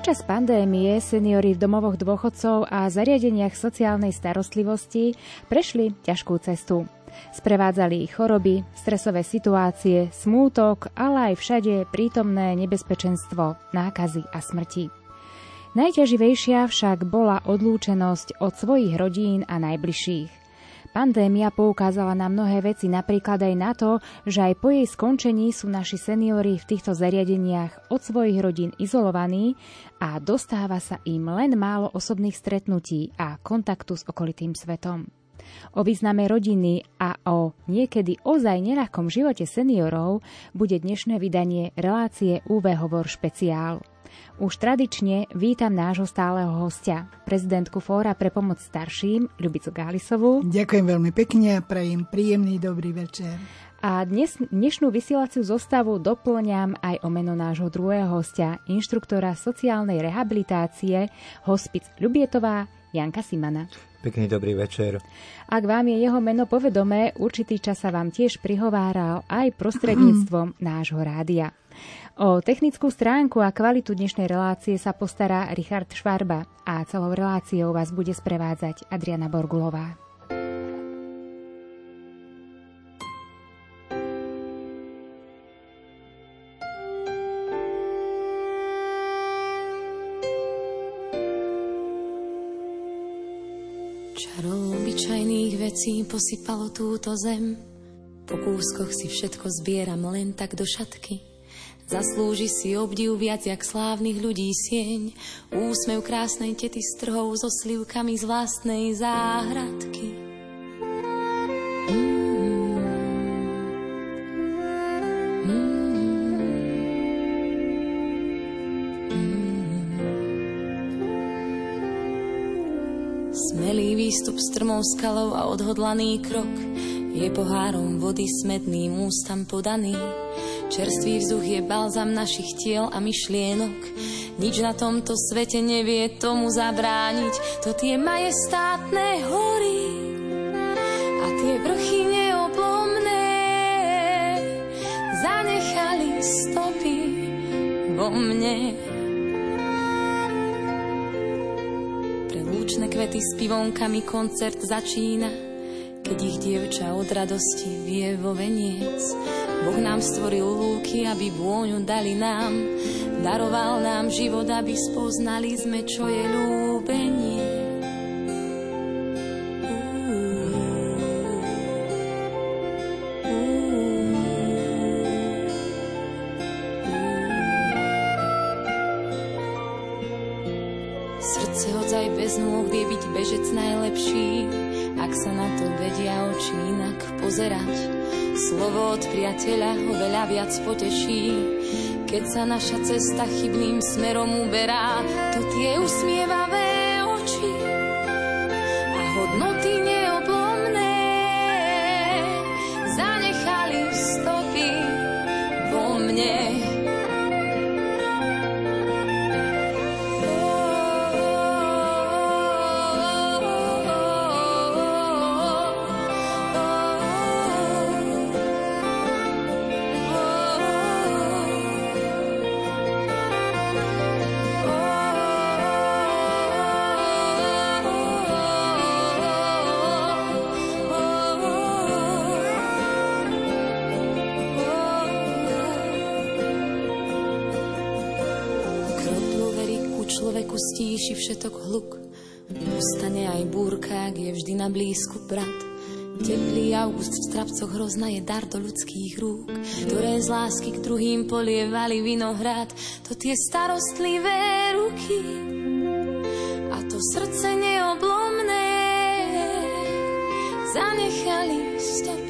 Počas pandémie seniory v domovoch dôchodcov a zariadeniach sociálnej starostlivosti prešli ťažkú cestu. Sprevádzali ich choroby, stresové situácie, smútok, ale aj všade prítomné nebezpečenstvo, nákazy a smrti. Najťaživejšia však bola odlúčenosť od svojich rodín a najbližších. Pandémia poukázala na mnohé veci, napríklad aj na to, že aj po jej skončení sú naši seniory v týchto zariadeniach od svojich rodín izolovaní a dostáva sa im len málo osobných stretnutí a kontaktu s okolitým svetom. O význame rodiny a o niekedy ozaj neľahkom živote seniorov bude dnešné vydanie relácie UV Hovor špeciál. Už tradične vítam nášho stáleho hostia, prezidentku Fóra pre pomoc starším, Ľubicu Gálisovú. Ďakujem veľmi pekne a prajem príjemný dobrý večer. A dnes, dnešnú vysielaciu zostavu doplňam aj o meno nášho druhého hostia, inštruktora sociálnej rehabilitácie, hospic Ľubietová, Janka Simana. Pekný dobrý večer. Ak vám je jeho meno povedomé, určitý čas sa vám tiež prihováral aj prostredníctvom nášho rádia. O technickú stránku a kvalitu dnešnej relácie sa postará Richard Švarba a celou reláciou vás bude sprevádzať Adriana Borgulová. Čarou obyčajných vecí posypalo túto zem. Po kúskoch si všetko zbieram len tak do šatky. Zaslúži si obdiv viac jak slávnych ľudí sieň, úsmev krásnej tety strhov so slivkami z vlastnej záhradky. Smelý výstup strmou skalou a odhodlaný krok je pohárom vody smedným ústam podaný. Čerstvý vzduch je balzam našich tiel a myšlienok. Nič na tomto svete nevie tomu zabrániť. To tie majestátne hory a tie vrchy neoblomné zanechali stopy vo mne. Pre lúčne kvety s pivonkami koncert začína, keď ich dievča od radosti vie vo veniec Boh nám stvoril lúky, aby vôňu dali nám. Daroval nám život, aby spoznali sme, čo je ľúbenie. Slovo od priateľa ho veľa viac poteší, keď sa naša cesta chybným smerom uberá, to tie usmievavé oči všetok hluk. Ustane aj búrka, je vždy na blízku brat. Teplý august v strapcoch hrozna je dar do ľudských rúk, ktoré z lásky k druhým polievali vinohrad. To tie starostlivé ruky a to srdce neoblomné zanechali stopy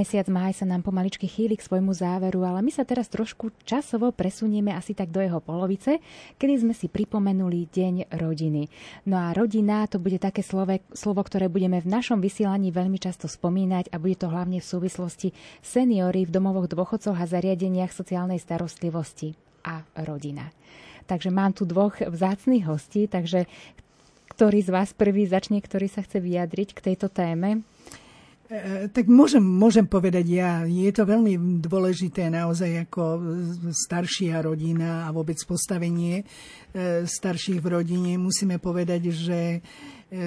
Mesiac máj sa nám pomaličky chýli k svojmu záveru, ale my sa teraz trošku časovo presunieme asi tak do jeho polovice, kedy sme si pripomenuli Deň rodiny. No a rodina to bude také slovo, slovo, ktoré budeme v našom vysielaní veľmi často spomínať a bude to hlavne v súvislosti seniory v domovoch dôchodcov a zariadeniach sociálnej starostlivosti a rodina. Takže mám tu dvoch vzácných hostí, takže ktorý z vás prvý začne, ktorý sa chce vyjadriť k tejto téme? E, tak môžem, môžem povedať ja. Je to veľmi dôležité naozaj ako staršia rodina a vôbec postavenie e, starších v rodine. Musíme povedať, že e,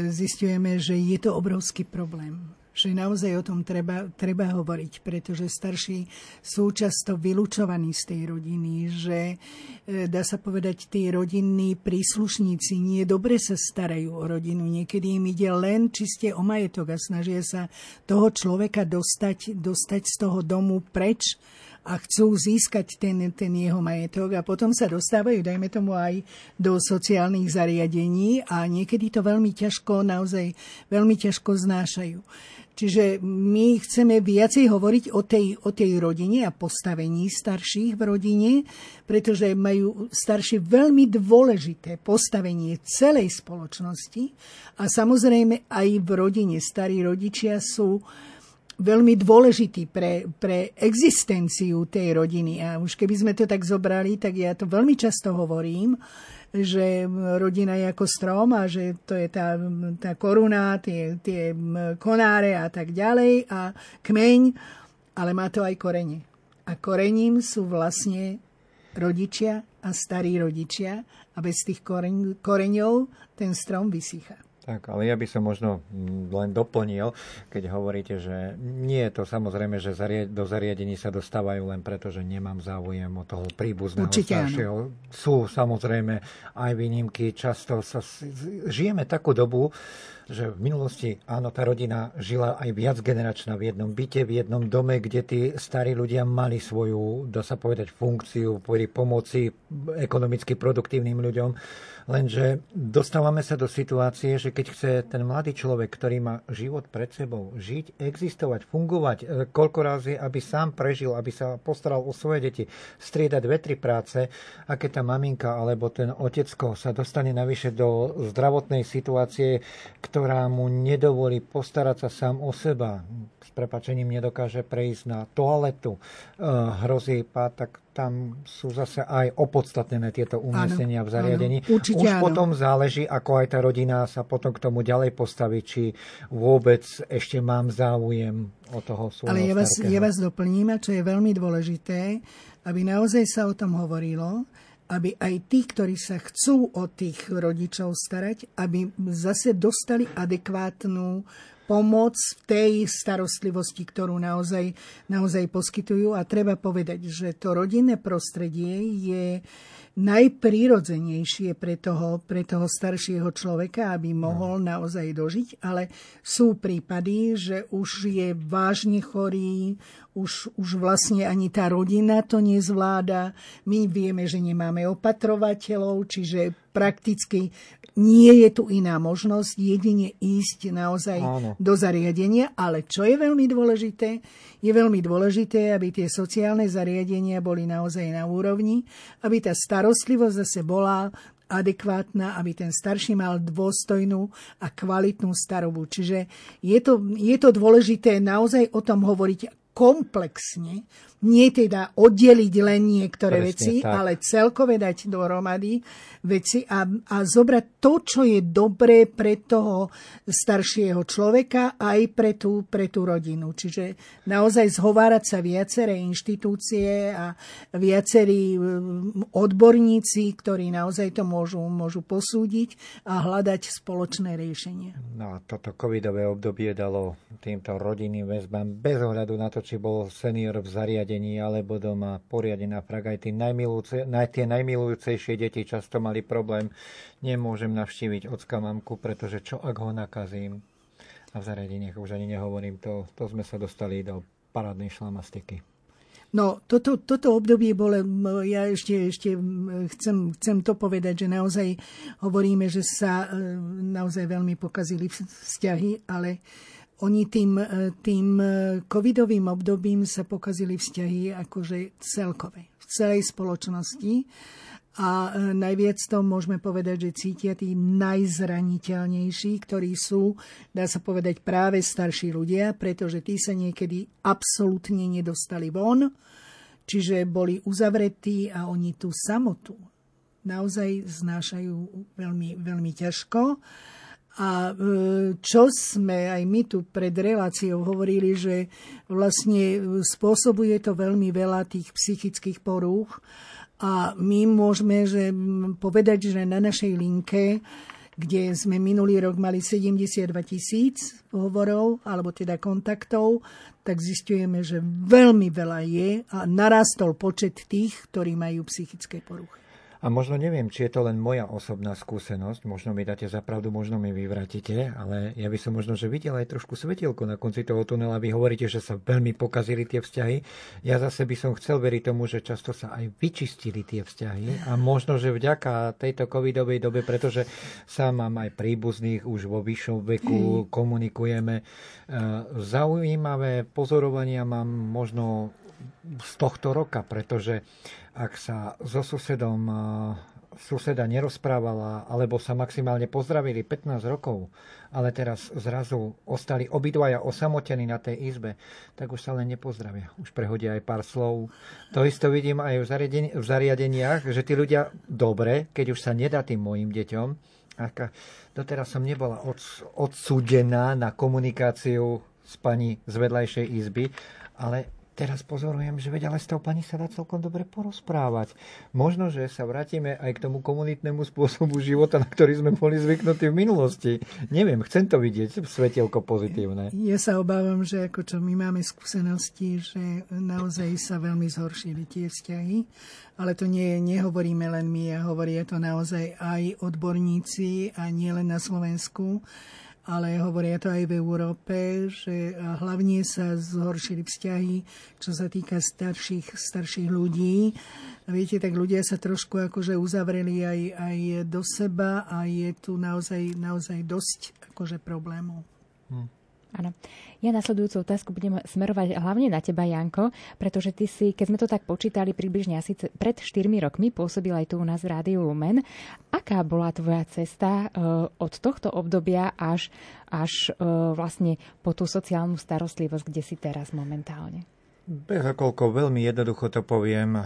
zistujeme, že je to obrovský problém že naozaj o tom treba, treba hovoriť, pretože starší sú často vylúčovaní z tej rodiny, že e, dá sa povedať, tí rodinní príslušníci nie dobre sa starajú o rodinu. Niekedy im ide len čiste o majetok a snažia sa toho človeka dostať, dostať z toho domu preč a chcú získať ten, ten jeho majetok a potom sa dostávajú, dajme tomu, aj do sociálnych zariadení a niekedy to veľmi ťažko, naozaj veľmi ťažko znášajú. Čiže my chceme viacej hovoriť o tej, o tej rodine a postavení starších v rodine, pretože majú starší veľmi dôležité postavenie celej spoločnosti a samozrejme aj v rodine starí rodičia sú veľmi dôležitý pre, pre existenciu tej rodiny. A už keby sme to tak zobrali, tak ja to veľmi často hovorím, že rodina je ako strom a že to je tá, tá koruna, tie, tie konáre a tak ďalej a kmeň, ale má to aj korene. A korením sú vlastne rodičia a starí rodičia a bez tých koreň, koreňov ten strom vysychá. Tak, ale ja by som možno mm, len doplnil, keď hovoríte, že nie je to samozrejme, že do zariadení sa dostávajú len preto, že nemám záujem o toho príbuzného Určite staršieho. Áno. Sú samozrejme aj výnimky. Často sa, žijeme takú dobu, že v minulosti, áno, tá rodina žila aj viac generačná v jednom byte, v jednom dome, kde tí starí ľudia mali svoju, dá sa povedať, funkciu pri pomoci ekonomicky produktívnym ľuďom Lenže dostávame sa do situácie, že keď chce ten mladý človek, ktorý má život pred sebou, žiť, existovať, fungovať, e, koľko razy, aby sám prežil, aby sa postaral o svoje deti, striedať dve, tri práce, a keď tá maminka alebo ten otecko sa dostane navyše do zdravotnej situácie, ktorá mu nedovolí postarať sa sám o seba, s prepačením nedokáže prejsť na toaletu, e, hrozí pád, tak tam sú zase aj opodstatnené tieto umiestnenia v zariadení. Áno, Už áno. potom záleží, ako aj tá rodina sa potom k tomu ďalej postaví, či vôbec ešte mám záujem o toho svojho Ale ja vás, ja vás doplním, čo je veľmi dôležité, aby naozaj sa o tom hovorilo, aby aj tí, ktorí sa chcú o tých rodičov starať, aby zase dostali adekvátnu pomoc v tej starostlivosti, ktorú naozaj, naozaj poskytujú. A treba povedať, že to rodinné prostredie je najprirodzenejšie pre toho, pre toho staršieho človeka, aby mohol no. naozaj dožiť, ale sú prípady, že už je vážne chorý, už, už vlastne ani tá rodina to nezvláda. My vieme, že nemáme opatrovateľov, čiže prakticky nie je tu iná možnosť, jedine ísť naozaj Áno. do zariadenia, ale čo je veľmi dôležité, je veľmi dôležité, aby tie sociálne zariadenia boli naozaj na úrovni, aby tá starostlivosť zase bola adekvátna, aby ten starší mal dôstojnú a kvalitnú starobu. Čiže je to, je to dôležité naozaj o tom hovoriť komplexne, nie teda oddeliť len niektoré Presne, veci, tak. ale celkové dať dohromady veci a, a zobrať to, čo je dobré pre toho staršieho človeka aj pre tú, pre tú rodinu. Čiže naozaj zhovárať sa viaceré inštitúcie a viacerí mm, odborníci, ktorí naozaj to môžu, môžu posúdiť a hľadať spoločné riešenie. No a toto covidové obdobie dalo týmto rodinným väzbám bez ohľadu na to, či bol senior v zariadení alebo doma poriadne na frak. Aj tí najmilúce, naj, tie najmilujúcejšie deti často mali problém. Nemôžem navštíviť ocka mamku, pretože čo ak ho nakazím? A v zariadeniach už ani nehovorím, to, to sme sa dostali do parádnej šlamastiky. No, toto, toto obdobie bolo, ja ešte, ešte chcem, chcem to povedať, že naozaj hovoríme, že sa e, naozaj veľmi pokazili vzťahy, ale oni tým, tým covidovým obdobím sa pokazili vzťahy akože celkové, v celej spoločnosti a e, najviac to môžeme povedať, že cítia tí najzraniteľnejší, ktorí sú, dá sa povedať, práve starší ľudia, pretože tí sa niekedy absolútne nedostali von, čiže boli uzavretí a oni tú samotu naozaj znášajú veľmi, veľmi ťažko. A e, čo sme aj my tu pred reláciou hovorili, že vlastne spôsobuje to veľmi veľa tých psychických porúch a my môžeme že povedať, že na našej linke, kde sme minulý rok mali 72 tisíc hovorov, alebo teda kontaktov, tak zistujeme, že veľmi veľa je a narastol počet tých, ktorí majú psychické poruchy. A možno neviem, či je to len moja osobná skúsenosť, možno mi dáte za pravdu, možno mi vyvratíte, ale ja by som možno, že videl aj trošku svetielko na konci toho tunela. Vy hovoríte, že sa veľmi pokazili tie vzťahy. Ja zase by som chcel veriť tomu, že často sa aj vyčistili tie vzťahy a možno, že vďaka tejto covidovej dobe, pretože sám mám aj príbuzných už vo vyššom veku, komunikujeme. E, zaujímavé pozorovania mám možno z tohto roka, pretože ak sa so susedom suseda nerozprávala, alebo sa maximálne pozdravili 15 rokov, ale teraz zrazu ostali obidvaja osamotení na tej izbe, tak už sa len nepozdravia. Už prehodia aj pár slov. To isto vidím aj v, zariadeni- v zariadeniach, že tí ľudia, dobre, keď už sa nedá tým mojim deťom, aká, doteraz som nebola od- odsúdená na komunikáciu s pani z vedľajšej izby, ale teraz pozorujem, že veď ale s tou pani sa dá celkom dobre porozprávať. Možno, že sa vrátime aj k tomu komunitnému spôsobu života, na ktorý sme boli zvyknutí v minulosti. Neviem, chcem to vidieť, svetielko pozitívne. Ja sa obávam, že ako čo my máme skúsenosti, že naozaj sa veľmi zhoršili tie vzťahy, ale to nie, nehovoríme len my, a hovoria to naozaj aj odborníci a nie len na Slovensku ale hovoria to aj v Európe, že hlavne sa zhoršili vzťahy, čo sa týka starších, starších ľudí. Viete, tak ľudia sa trošku akože uzavreli aj, aj do seba a je tu naozaj, naozaj dosť akože problémov. Hm. Áno. Ja nasledujúcu otázku budem smerovať hlavne na teba, Janko, pretože ty si, keď sme to tak počítali, približne asi pred 4 rokmi pôsobil aj tu u nás v Rádiu Lumen. Aká bola tvoja cesta uh, od tohto obdobia až, až uh, vlastne po tú sociálnu starostlivosť, kde si teraz momentálne? Bez okolko, veľmi jednoducho to poviem.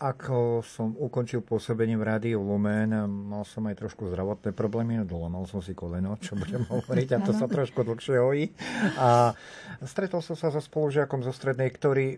Ako som ukončil pôsobenie v rádiu Lumen, mal som aj trošku zdravotné problémy, dolomal som si koleno, čo budem hovoriť, a to sa trošku dlhšie hojí. A stretol som sa so spolužiakom zo strednej, ktorý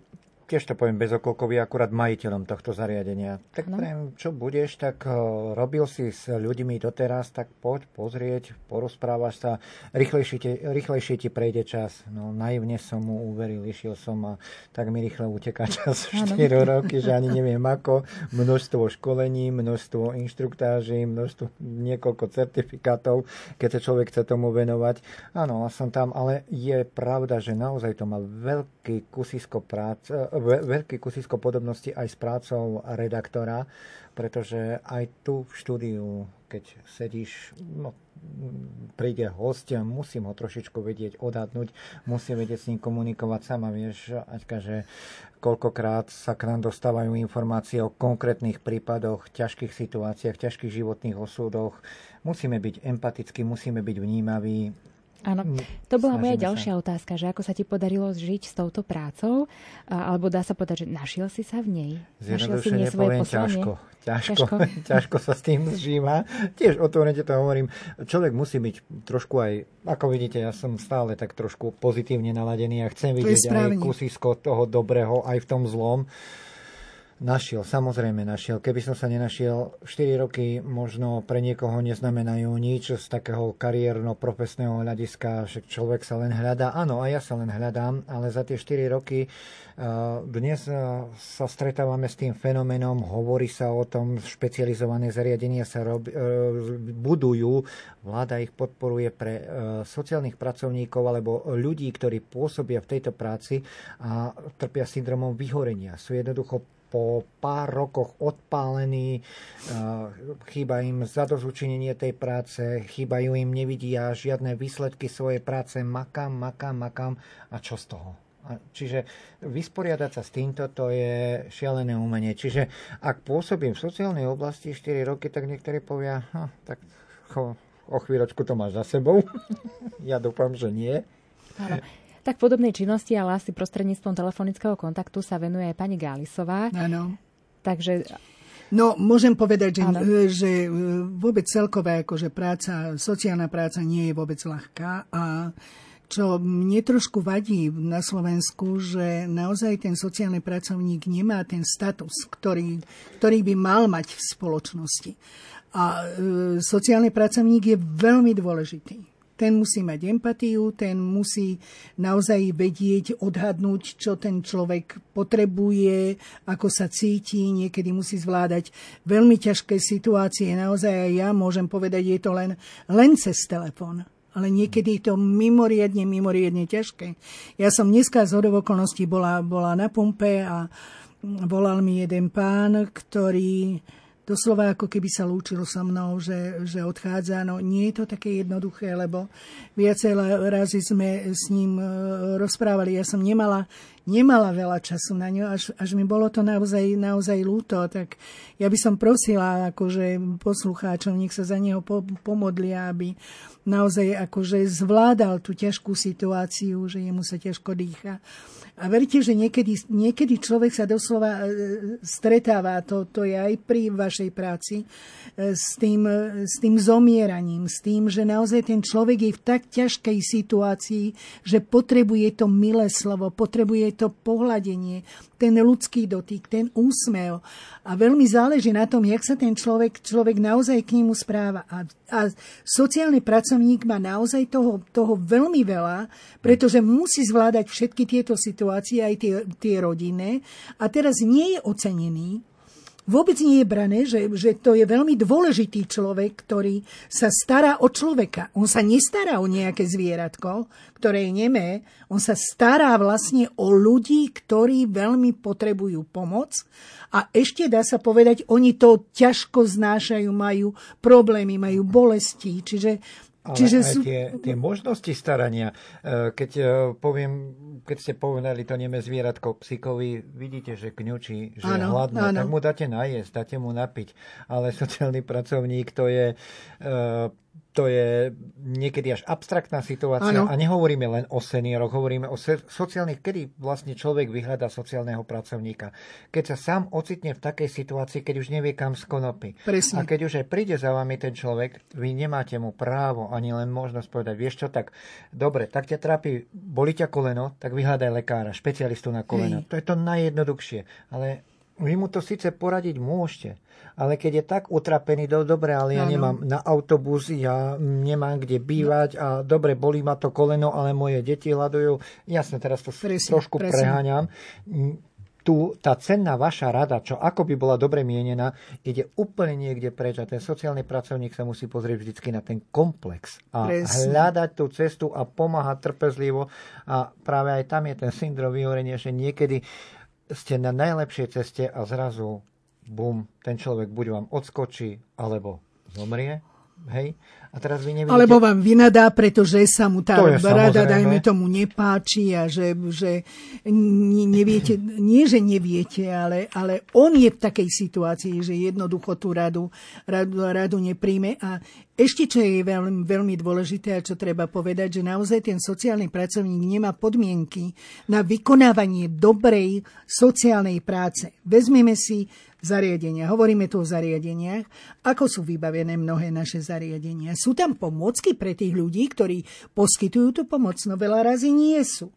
tiež to poviem bez okolkový, akurát majiteľom tohto zariadenia. Tak no. priem, čo budeš, tak uh, robil si s ľuďmi doteraz, tak poď pozrieť, porozprávaš sa, rýchlejšie ti, rýchlejšie ti prejde čas. No naivne som mu uveril, išiel som a tak mi rýchle uteká čas 4 roky, že ani neviem ako. Množstvo školení, množstvo inštruktáží, množstvo niekoľko certifikátov, keď sa človek chce tomu venovať. Áno, som tam, ale je pravda, že naozaj to má veľký kusisko práce, veľký kusisko podobnosti aj s prácou redaktora, pretože aj tu v štúdiu, keď sedíš, no, príde host, musím ho trošičku vedieť odhadnúť, musím vedieť s ním komunikovať sama, vieš, Aťka, že koľkokrát sa k nám dostávajú informácie o konkrétnych prípadoch, ťažkých situáciách, ťažkých životných osúdoch. Musíme byť empatickí, musíme byť vnímaví, Áno, mm, to bola moja ďalšia sa. otázka, že ako sa ti podarilo žiť s touto prácou, alebo dá sa povedať, že našiel si sa v nej? Našiel si v nej svoje poslanie? Ťažko, ťažko, ťažko. ťažko sa s tým zžíva. Tiež otvorene to hovorím. Človek musí byť trošku aj, ako vidíte, ja som stále tak trošku pozitívne naladený a chcem vidieť aj kusisko toho dobrého aj v tom zlom. Našiel, samozrejme našiel. Keby som sa nenašiel, 4 roky možno pre niekoho neznamenajú nič z takého kariérno-profesného hľadiska, že človek sa len hľadá. Áno, a ja sa len hľadám, ale za tie 4 roky dnes sa stretávame s tým fenoménom, hovorí sa o tom, špecializované zariadenia sa rob, e, budujú, vláda ich podporuje pre e, sociálnych pracovníkov alebo ľudí, ktorí pôsobia v tejto práci a trpia syndromom vyhorenia. Sú jednoducho po pár rokoch odpálení, chýba im zadozučinenie tej práce, chýbajú im, nevidia žiadne výsledky svojej práce, makám, makám, makám a čo z toho? Čiže vysporiadať sa s týmto, to je šialené umenie. Čiže ak pôsobím v sociálnej oblasti 4 roky, tak niektorí povia, hm, tak o chvíľočku to máš za sebou. ja dúfam, že nie. Áno. Tak podobnej činnosti, ale asi prostredníctvom telefonického kontaktu sa venuje aj pani Gálisová. Áno. Takže No, môžem povedať, že, že e, vôbec celkové akože práca, sociálna práca nie je vôbec ľahká a čo mne trošku vadí na Slovensku, že naozaj ten sociálny pracovník nemá ten status, ktorý, ktorý by mal mať v spoločnosti. A e, sociálny pracovník je veľmi dôležitý ten musí mať empatiu, ten musí naozaj vedieť, odhadnúť, čo ten človek potrebuje, ako sa cíti, niekedy musí zvládať veľmi ťažké situácie. Naozaj aj ja môžem povedať, je to len, len cez telefón ale niekedy je to mimoriadne, mimoriadne ťažké. Ja som dneska z okolností bola, bola na pumpe a volal mi jeden pán, ktorý doslova ako keby sa lúčil so mnou, že, že odchádza. No nie je to také jednoduché, lebo viacej razy sme s ním e, rozprávali. Ja som nemala, nemala veľa času na ňo, až, až mi bolo to naozaj, naozaj ľúto. Tak ja by som prosila akože poslucháčov, nech sa za neho po, pomodlia, aby naozaj akože zvládal tú ťažkú situáciu, že jemu sa ťažko dýcha a veríte, že niekedy, niekedy človek sa doslova e, stretáva, to, to je aj pri vašej práci, e, s tým, s tým zomieraním, s tým, že naozaj ten človek je v tak ťažkej situácii, že potrebuje to milé slovo, potrebuje to pohľadenie, ten ľudský dotyk, ten úsmev. A veľmi záleží na tom, jak sa ten človek, človek naozaj k nemu správa. A, a sociálny pracovník má naozaj toho, toho veľmi veľa, pretože musí zvládať všetky tieto situácie, aj tie, tie rodinné. A teraz nie je ocenený, vôbec nie je brané, že, že to je veľmi dôležitý človek, ktorý sa stará o človeka. On sa nestará o nejaké zvieratko, ktoré je nemé. On sa stará vlastne o ľudí, ktorí veľmi potrebujú pomoc. A ešte dá sa povedať, oni to ťažko znášajú, majú problémy, majú bolesti. Čiže ale Čiže aj sú... tie, tie možnosti starania, e, keď e, poviem, keď ste povedali to neme zvieratko psíkovi, vidíte, že kňučí, že áno, je hladné, áno. tak mu dáte najesť, dáte mu napiť. Ale sociálny pracovník to je e, to je niekedy až abstraktná situácia ano. a nehovoríme len o senioroch, hovoríme o sociálnych, kedy vlastne človek vyhľadá sociálneho pracovníka. Keď sa sám ocitne v takej situácii, keď už nevie kam z konopy. Presne. A keď už aj príde za vami ten človek, vy nemáte mu právo ani len možnosť povedať, vieš čo, tak dobre, tak ťa trápi, boli ťa koleno, tak vyhľadaj lekára, špecialistu na koleno. Hej. To je to najjednoduchšie. Ale vy mu to síce poradiť môžete, ale keď je tak utrapený, do, dobre, ale ja ano. nemám na autobus, ja nemám kde bývať a dobre, bolí ma to koleno, ale moje deti hľadujú. Jasne, teraz to presne, trošku presne. preháňam. Tu, tá cenná vaša rada, čo ako by bola dobre mienená, ide úplne niekde preč a ten sociálny pracovník sa musí pozrieť vždy na ten komplex a presne. hľadať tú cestu a pomáhať trpezlivo a práve aj tam je ten syndrom vyhorenia, že niekedy ste na najlepšej ceste a zrazu bum, ten človek buď vám odskočí, alebo zomrie. Hej? A teraz vy nevidíte... Alebo vám vynadá, pretože sa mu tá rada, dajme tomu, nepáči a že, že neviete, nie že neviete, ale, ale on je v takej situácii, že jednoducho tú radu, radu, radu nepríjme. A ešte, čo je veľmi, veľmi dôležité a čo treba povedať, že naozaj ten sociálny pracovník nemá podmienky na vykonávanie dobrej sociálnej práce. Vezmeme si zariadenia. Hovoríme tu o zariadeniach. Ako sú vybavené mnohé naše zariadenia? Sú tam pomôcky pre tých ľudí, ktorí poskytujú tú pomoc? No veľa razy nie sú.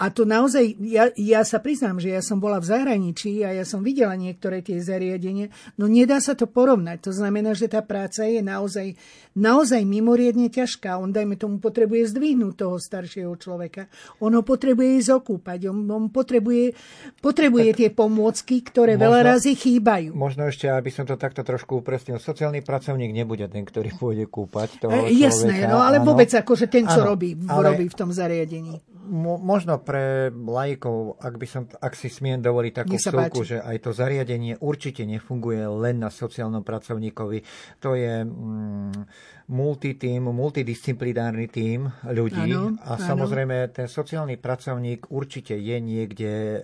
A to naozaj, ja, ja sa priznám, že ja som bola v zahraničí a ja som videla niektoré tie zariadenia, no nedá sa to porovnať. To znamená, že tá práca je naozaj, naozaj mimoriadne ťažká. On, dajme tomu, potrebuje zdvihnúť toho staršieho človeka. On ho potrebuje ísť okúpať. On, on potrebuje, potrebuje tie pomôcky, ktoré možno, veľa razy chýbajú. Možno ešte, aby som to takto trošku upresnil. Sociálny pracovník nebude ten, ktorý pôjde kúpať toho e, Jasné, no ale áno. vôbec akože ten, čo áno, robí, ale... robí v tom zariadení mo- možno pre lajkov, ak, by som, ak si smiem dovoliť takú vstúku, že aj to zariadenie určite nefunguje len na sociálnom pracovníkovi. To je... Mm, multitým, multidisciplinárny tím ľudí ano, a ano. samozrejme ten sociálny pracovník určite je niekde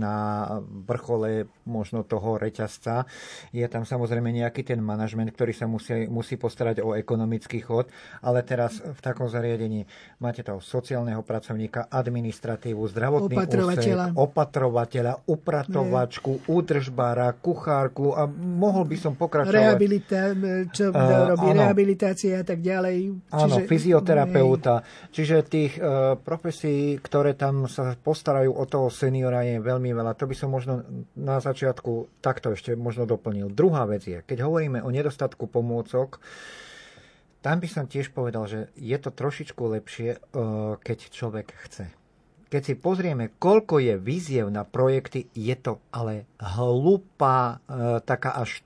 na vrchole možno toho reťazca. Je tam samozrejme nejaký ten manažment, ktorý sa musí, musí postarať o ekonomický chod, ale teraz v takom zariadení máte toho sociálneho pracovníka, administratívu, zdravotný opatrovateľa, úsek, opatrovateľa upratovačku, Nie. údržbára, kuchárku a mohol by som pokračovať. Rehabilita, čo uh, robí áno. rehabilitáciu meditácie a tak ďalej. Áno, Čiže, fyzioterapeuta. Hej. Čiže tých uh, profesí, ktoré tam sa postarajú o toho seniora je veľmi veľa. To by som možno na začiatku takto ešte možno doplnil. Druhá vec je, keď hovoríme o nedostatku pomôcok, tam by som tiež povedal, že je to trošičku lepšie, uh, keď človek chce. Keď si pozrieme, koľko je víziev na projekty, je to ale hlupá, uh, taká až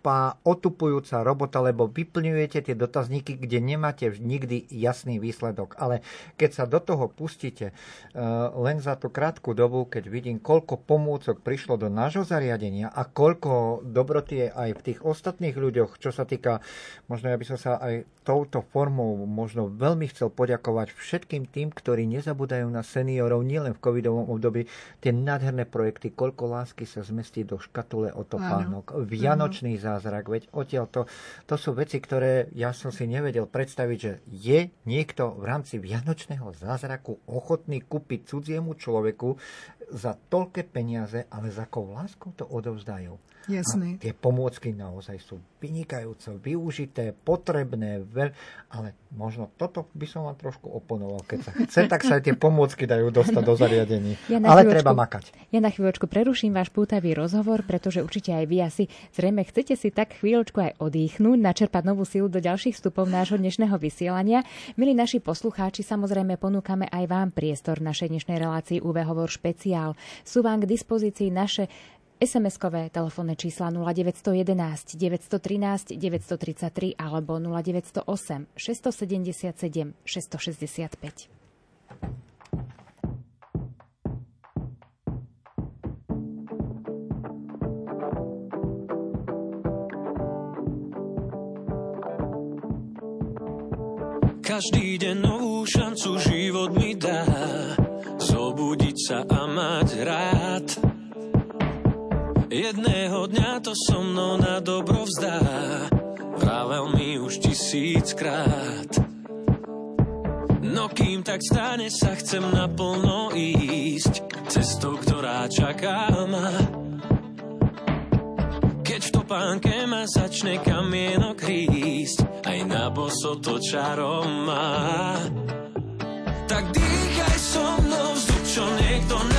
tupá, otupujúca robota, lebo vyplňujete tie dotazníky, kde nemáte nikdy jasný výsledok. Ale keď sa do toho pustíte uh, len za tú krátku dobu, keď vidím, koľko pomôcok prišlo do nášho zariadenia a koľko dobroty je aj v tých ostatných ľuďoch, čo sa týka, možno ja by som sa aj touto formou možno veľmi chcel poďakovať všetkým tým, ktorí nezabúdajú na seniorov nielen v covidovom období, tie nádherné projekty, koľko lásky sa zmestí do škatule o topánok, Vianočné skutočný zázrak. Veď odtiaľ to, to sú veci, ktoré ja som si nevedel predstaviť, že je niekto v rámci vianočného zázraku ochotný kúpiť cudziemu človeku za toľké peniaze, ale za akou láskou to odovzdajú. Jasný. A tie pomôcky naozaj sú vynikajúco využité, potrebné, veľ... ale možno toto by som vám trošku oponoval. Keď sa chce, tak sa aj tie pomôcky dajú dostať do zariadení. Ja ale treba makať. Ja na chvíľočku preruším váš pútavý rozhovor, pretože určite aj vy asi zrejme chcete si tak chvíľočku aj odýchnuť, načerpať novú silu do ďalších vstupov nášho dnešného vysielania. Milí naši poslucháči, samozrejme ponúkame aj vám priestor v našej dnešnej relácii UV Hovor špeciál. Sú vám k dispozícii naše SMS-kové telefónne čísla 0911 913 933 alebo 0908 677 665. Každý deň novú šancu život mi dá Zobudiť sa a mať rád to so mnou na dobro vzdá. Vravel mi už tisíckrát. No kým tak stane sa chcem naplno ísť. Cestou, ktorá čaká ma. Keď v topánke ma začne kamienok rísť Aj na boso to čarom má. Tak dýchaj so mnou vzduch, čo niekto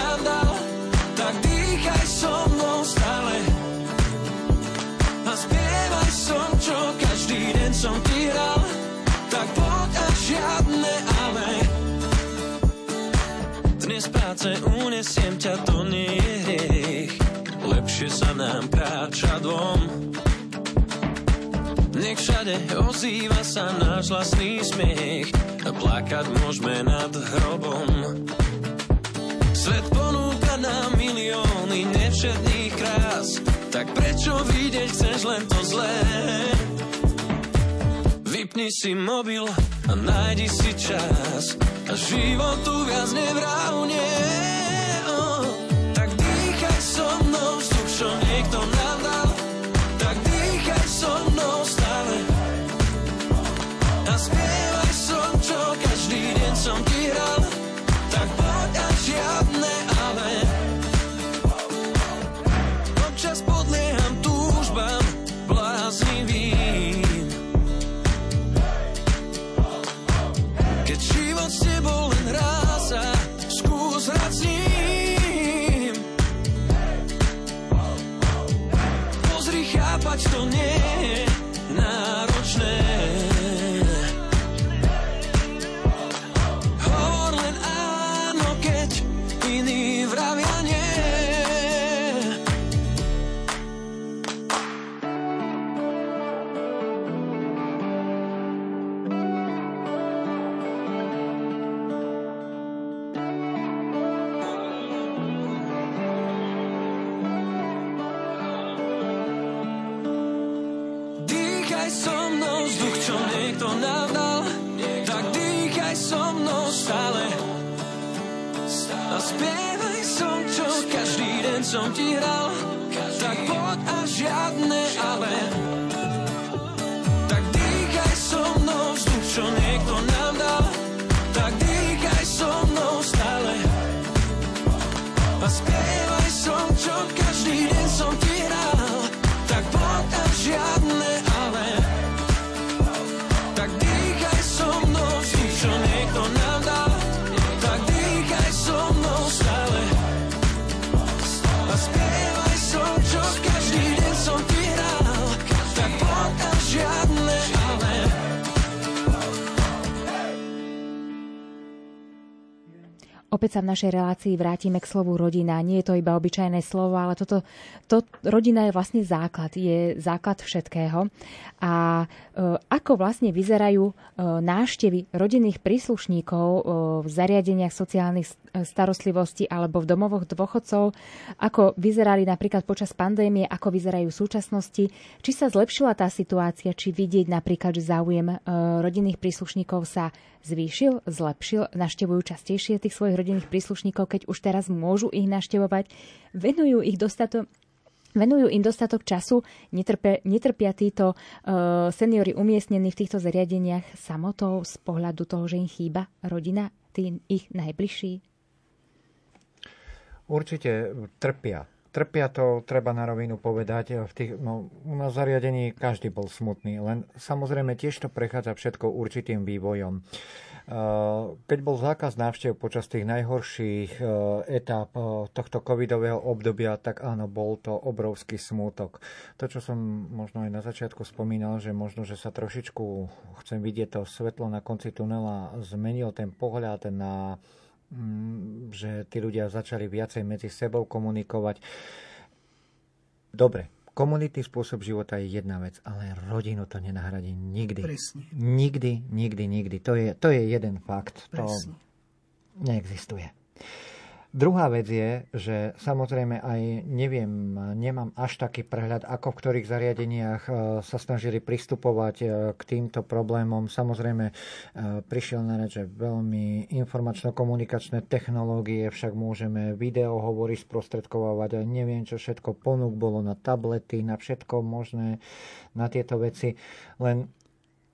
som, čo každý deň som ti hral Tak poď a žiadne ale Dnes práce unesiem ťa, to nie je hriech Lepšie sa nám kráča dvom nech všade ozýva sa náš vlastný smiech a plakať môžeme nad hrobom. Tak prečo vidieť chceš len to zlé? Vypni si mobil a nájdi si čas a životu viac nevrávne. Opäť sa v našej relácii vrátime k slovu rodina. Nie je to iba obyčajné slovo, ale toto, to, rodina je vlastne základ, je základ všetkého. A e, ako vlastne vyzerajú e, náštevy rodinných príslušníkov e, v zariadeniach sociálnych starostlivosti alebo v domovoch dôchodcov, ako vyzerali napríklad počas pandémie, ako vyzerajú v súčasnosti, či sa zlepšila tá situácia, či vidieť napríklad, že záujem rodinných príslušníkov sa zvýšil, zlepšil, naštevujú častejšie tých svojich rodinných príslušníkov, keď už teraz môžu ich naštevovať, venujú ich dostatok Venujú im dostatok času, netrpia, netrpia títo uh, seniory umiestnení v týchto zariadeniach samotou z pohľadu toho, že im chýba rodina, tým ich najbližší? Určite trpia. Trpia to, treba na rovinu povedať. V tých, no, nás zariadení každý bol smutný, len samozrejme tiež to prechádza všetko určitým vývojom. Eh, keď bol zákaz návštev počas tých najhorších eh, etáp tohto covidového obdobia, tak áno, bol to obrovský smútok. To, čo som možno aj na začiatku spomínal, že možno, že sa trošičku chcem vidieť to svetlo na konci tunela, zmenil ten pohľad na že tí ľudia začali viacej medzi sebou komunikovať. Dobre, Komunitný spôsob života je jedna vec, ale rodinu to nenahradí nikdy. Presne. Nikdy, nikdy, nikdy. To je, to je jeden fakt. Presne. To neexistuje. Druhá vec je, že samozrejme aj neviem, nemám až taký prehľad, ako v ktorých zariadeniach e, sa snažili pristupovať e, k týmto problémom. Samozrejme e, prišiel na reč, že veľmi informačno-komunikačné technológie, však môžeme video hovory sprostredkovať a neviem čo všetko ponúk bolo na tablety, na všetko možné, na tieto veci. Len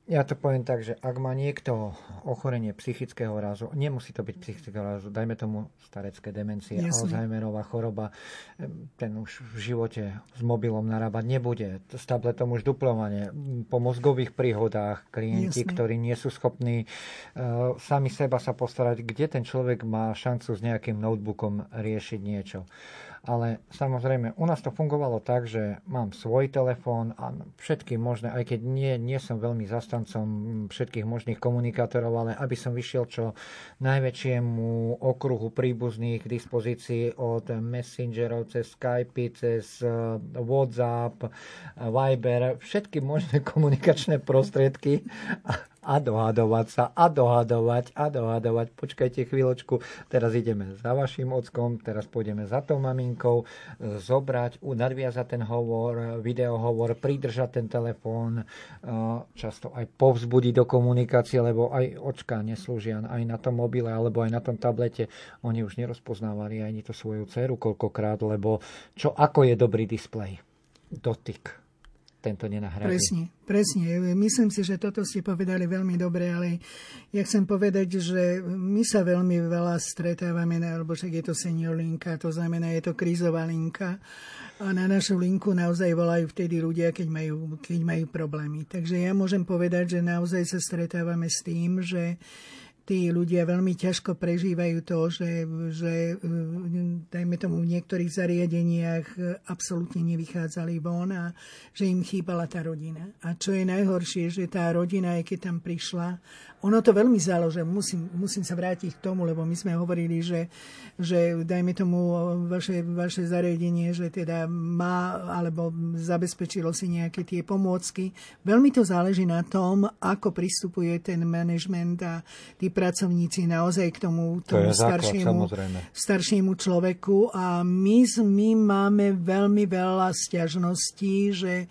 ja to poviem tak, že ak má niekto ochorenie psychického rázu, nemusí to byť psychického rázu, dajme tomu starecké demencie, Jasne. Alzheimerová choroba, ten už v živote s mobilom narábať nebude. S tabletom už duplovanie. Po mozgových príhodách klienti, Jasne. ktorí nie sú schopní uh, sami seba sa postarať, kde ten človek má šancu s nejakým notebookom riešiť niečo ale samozrejme u nás to fungovalo tak, že mám svoj telefón a všetky možné, aj keď nie, nie som veľmi zastancom všetkých možných komunikátorov, ale aby som vyšiel čo najväčšiemu okruhu príbuzných k dispozícii od messengerov cez Skype, cez eh, WhatsApp, Viber, všetky možné komunikačné prostriedky a dohadovať sa a dohadovať a dohadovať. Počkajte chvíľočku, teraz ideme za vašim ockom, teraz pôjdeme za tou maminkou, zobrať, nadviazať ten hovor, videohovor, pridržať ten telefón, často aj povzbudiť do komunikácie, lebo aj očka neslúžia aj na tom mobile alebo aj na tom tablete. Oni už nerozpoznávali ani to svoju dceru koľkokrát, lebo čo, ako je dobrý displej? Dotyk tento nenahradí. Presne, presne. Myslím si, že toto ste povedali veľmi dobre, ale ja chcem povedať, že my sa veľmi veľa stretávame, alebo však je to senior linka, to znamená, je to krízová linka a na našu linku naozaj volajú vtedy ľudia, keď majú, keď majú problémy. Takže ja môžem povedať, že naozaj sa stretávame s tým, že tí ľudia veľmi ťažko prežívajú to, že, že dajme tomu v niektorých zariadeniach absolútne nevychádzali von a že im chýbala tá rodina. A čo je najhoršie, že tá rodina, aj keď tam prišla, ono to veľmi záleží, musím, musím sa vrátiť k tomu, lebo my sme hovorili, že, že dajme tomu vaše, vaše zariadenie, že teda má alebo zabezpečilo si nejaké tie pomôcky. Veľmi to záleží na tom, ako pristupuje ten manažment a tí pracovníci naozaj k tomu, tomu to staršiemu, základ, staršiemu človeku. A my, my máme veľmi veľa stiažností, že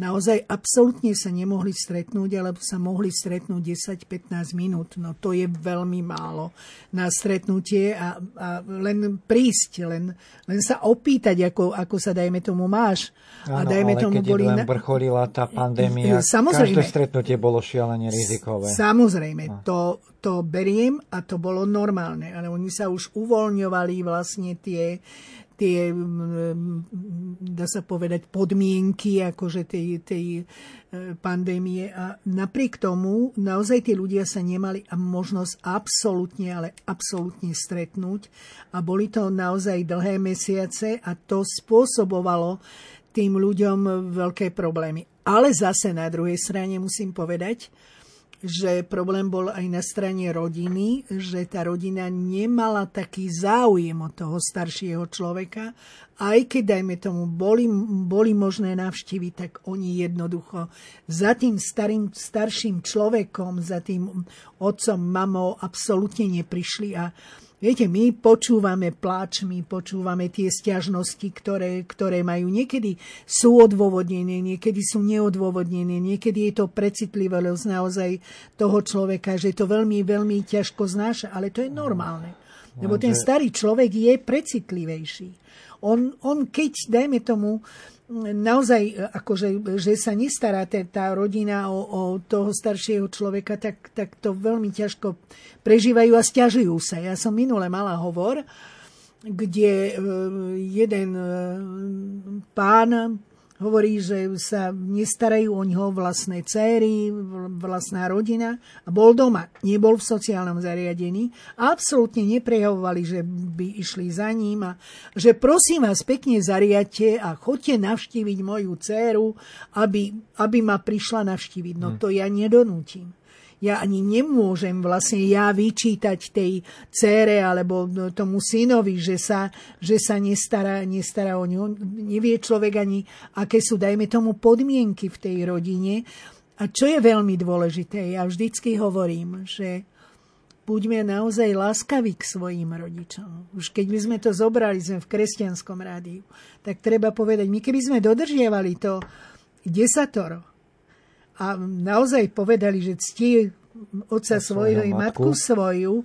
naozaj absolútne sa nemohli stretnúť, alebo sa mohli stretnúť 10-15 minút. No to je veľmi málo na stretnutie a, a len prísť, len, len sa opýtať, ako, ako sa dajme tomu máš. Áno, a dajme ale tomu keď boli len vrcholila tá pandémia, samozrejme, každé stretnutie bolo šialene rizikové. Samozrejme, no. to, to beriem a to bolo normálne, ale oni sa už uvoľňovali vlastne tie tie, dá sa povedať, podmienky akože tej, tej e, pandémie. A napriek tomu naozaj tí ľudia sa nemali možnosť absolútne, ale absolútne stretnúť. A boli to naozaj dlhé mesiace a to spôsobovalo tým ľuďom veľké problémy. Ale zase na druhej strane musím povedať, že problém bol aj na strane rodiny, že tá rodina nemala taký záujem od toho staršieho človeka, aj keď, dajme tomu, boli, boli možné navštíviť, tak oni jednoducho za tým starým, starším človekom, za tým otcom, mamou absolútne neprišli a Viete, my počúvame pláč, my počúvame tie stiažnosti, ktoré, ktoré majú. Niekedy sú odôvodnené, niekedy sú neodôvodnené, niekedy je to precitlivosť naozaj toho človeka, že to veľmi, veľmi ťažko znáša, ale to je normálne. Lebo ten starý človek je precitlivejší. On, on keď, dajme tomu, naozaj, e, akože, že sa nestará tá rodina o, o toho staršieho človeka, tak, tak to veľmi ťažko prežívajú a stiažujú sa. Ja som minule mala hovor, kde e, jeden e, pán Hovorí, že sa nestarajú o ňoho vlastné céry, vlastná rodina a bol doma. Nebol v sociálnom zariadení. Absolútne neprejavovali, že by išli za ním a že prosím vás pekne zariadte a chodte navštíviť moju dceru, aby, aby ma prišla navštíviť. No hm. to ja nedonútim ja ani nemôžem vlastne ja vyčítať tej cére alebo tomu synovi, že sa, že sa nestará, nestará o ňu. Nevie človek ani, aké sú, dajme tomu, podmienky v tej rodine. A čo je veľmi dôležité, ja vždycky hovorím, že buďme naozaj láskaví k svojim rodičom. Už keď by sme to zobrali, sme v kresťanskom rádiu, tak treba povedať, my keby sme dodržiavali to desatoro, a naozaj povedali, že ctí otca svojho i matku svoju,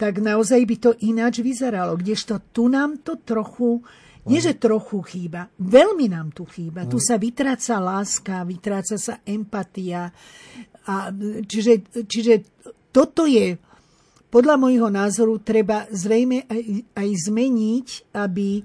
tak naozaj by to ináč vyzeralo. Kdežto tu nám to trochu, nie že trochu chýba, veľmi nám tu chýba. Tu sa vytráca láska, vytráca sa empatia. A čiže, čiže toto je, podľa môjho názoru, treba zrejme aj, aj zmeniť, aby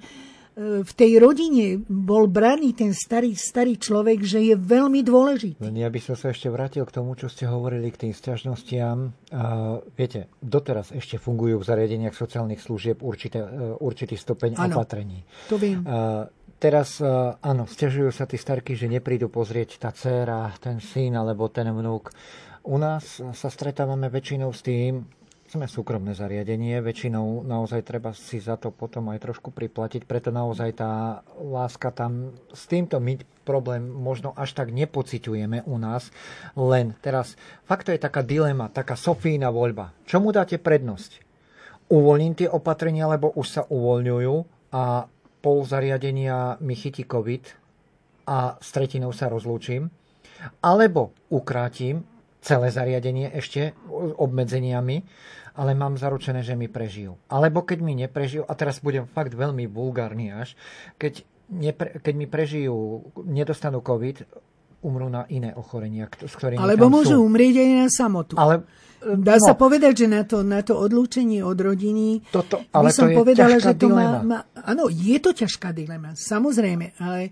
v tej rodine bol braný ten starý, starý človek, že je veľmi dôležitý. Ja by som sa ešte vrátil k tomu, čo ste hovorili k tým stiažnostiam. Uh, viete, doteraz ešte fungujú v zariadeniach sociálnych služieb určité, uh, určitý stupeň ano, opatrení. to viem. Uh, teraz, uh, áno, stiažujú sa tí starky, že neprídu pozrieť tá dcéra, ten syn alebo ten vnúk. U nás sa stretávame väčšinou s tým, sme súkromné zariadenie, väčšinou naozaj treba si za to potom aj trošku priplatiť, preto naozaj tá láska tam s týmto my problém možno až tak nepociťujeme u nás. Len teraz, fakt to je taká dilema, taká Sofína voľba. Čomu dáte prednosť? Uvoľním tie opatrenia, lebo už sa uvoľňujú a pol zariadenia mi chytí COVID a s tretinou sa rozlúčim. Alebo ukrátim celé zariadenie ešte obmedzeniami, ale mám zaručené, že mi prežijú. Alebo keď mi neprežijú, a teraz budem fakt veľmi vulgárny až, keď, nepre, keď mi prežijú, nedostanú COVID, umrú na iné ochorenia, s ktorými Alebo môžu sú. umrieť aj na samotu. Ale, Dá no, sa povedať, že na to, na to odlúčenie od rodiny toto, ale by som to povedala, že to dilema. má, má... Áno, je to ťažká dilema, samozrejme, ale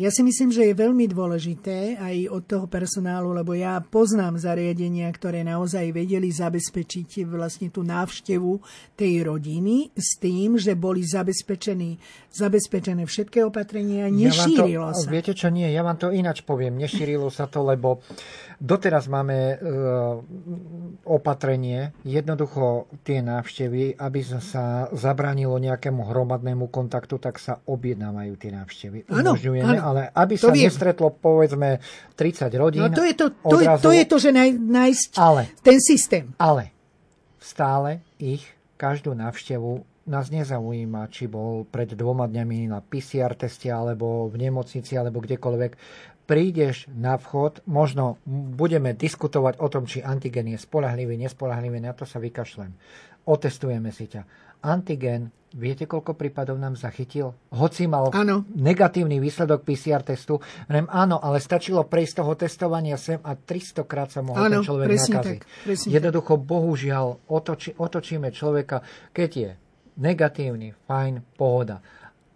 ja si myslím, že je veľmi dôležité aj od toho personálu, lebo ja poznám zariadenia, ktoré naozaj vedeli zabezpečiť vlastne tú návštevu tej rodiny s tým, že boli zabezpečení, zabezpečené všetké opatrenia, nešírilo ja to, sa. Viete čo, nie, ja vám to ináč poviem. Nešírilo sa to, lebo Doteraz máme e, opatrenie, jednoducho tie návštevy, aby sa zabránilo nejakému hromadnému kontaktu, tak sa objednávajú tie návštevy. Umožňujeme, ale aby sa viem. nestretlo povedzme 30 rodín. No to je to, to, odrazu, to, je to že naj, nájsť ale, ten systém. Ale stále ich každú návštevu nás nezaujíma, či bol pred dvoma dňami na PCR teste alebo v nemocnici alebo kdekoľvek prídeš na vchod, možno budeme diskutovať o tom, či antigen je spolahlivý, nespolahlivý, na to sa vykašlem. Otestujeme si ťa. Antigen, viete, koľko prípadov nám zachytil? Hoci mal ano. negatívny výsledok PCR testu, viem, áno, ale stačilo prejsť toho testovania sem a 300 krát sa mohol ano, ten človek nakaziť. Tak, Jednoducho, tak. bohužiaľ, otoči, otočíme človeka, keď je negatívny, fajn, pohoda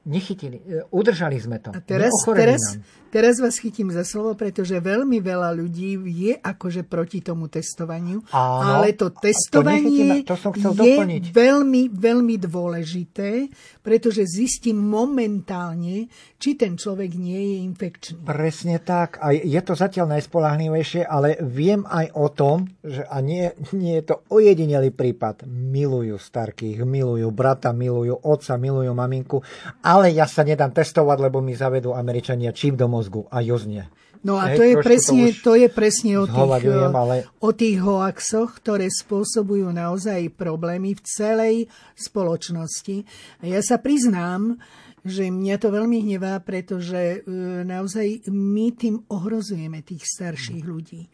nechytili, e, udržali sme to. A teraz, teraz, teraz vás chytím za slovo, pretože veľmi veľa ľudí je akože proti tomu testovaniu, Áno, ale to testovanie to, to je doplniť. veľmi, veľmi dôležité, pretože zistím momentálne, či ten človek nie je infekčný. Presne tak. A je to zatiaľ najspolahnivejšie, ale viem aj o tom, že a nie, nie je to ojedinelý prípad. Milujú starkých, milujú brata, milujú otca, milujú maminku, ale ja sa nedám testovať, lebo mi zavedú Američania čip do mozgu a jozne. No a to je, presne, to, to je presne o tých, ale... o tých hoaxoch, ktoré spôsobujú naozaj problémy v celej spoločnosti. A ja sa priznám, že mňa to veľmi hnevá, pretože e, naozaj my tým ohrozujeme tých starších ľudí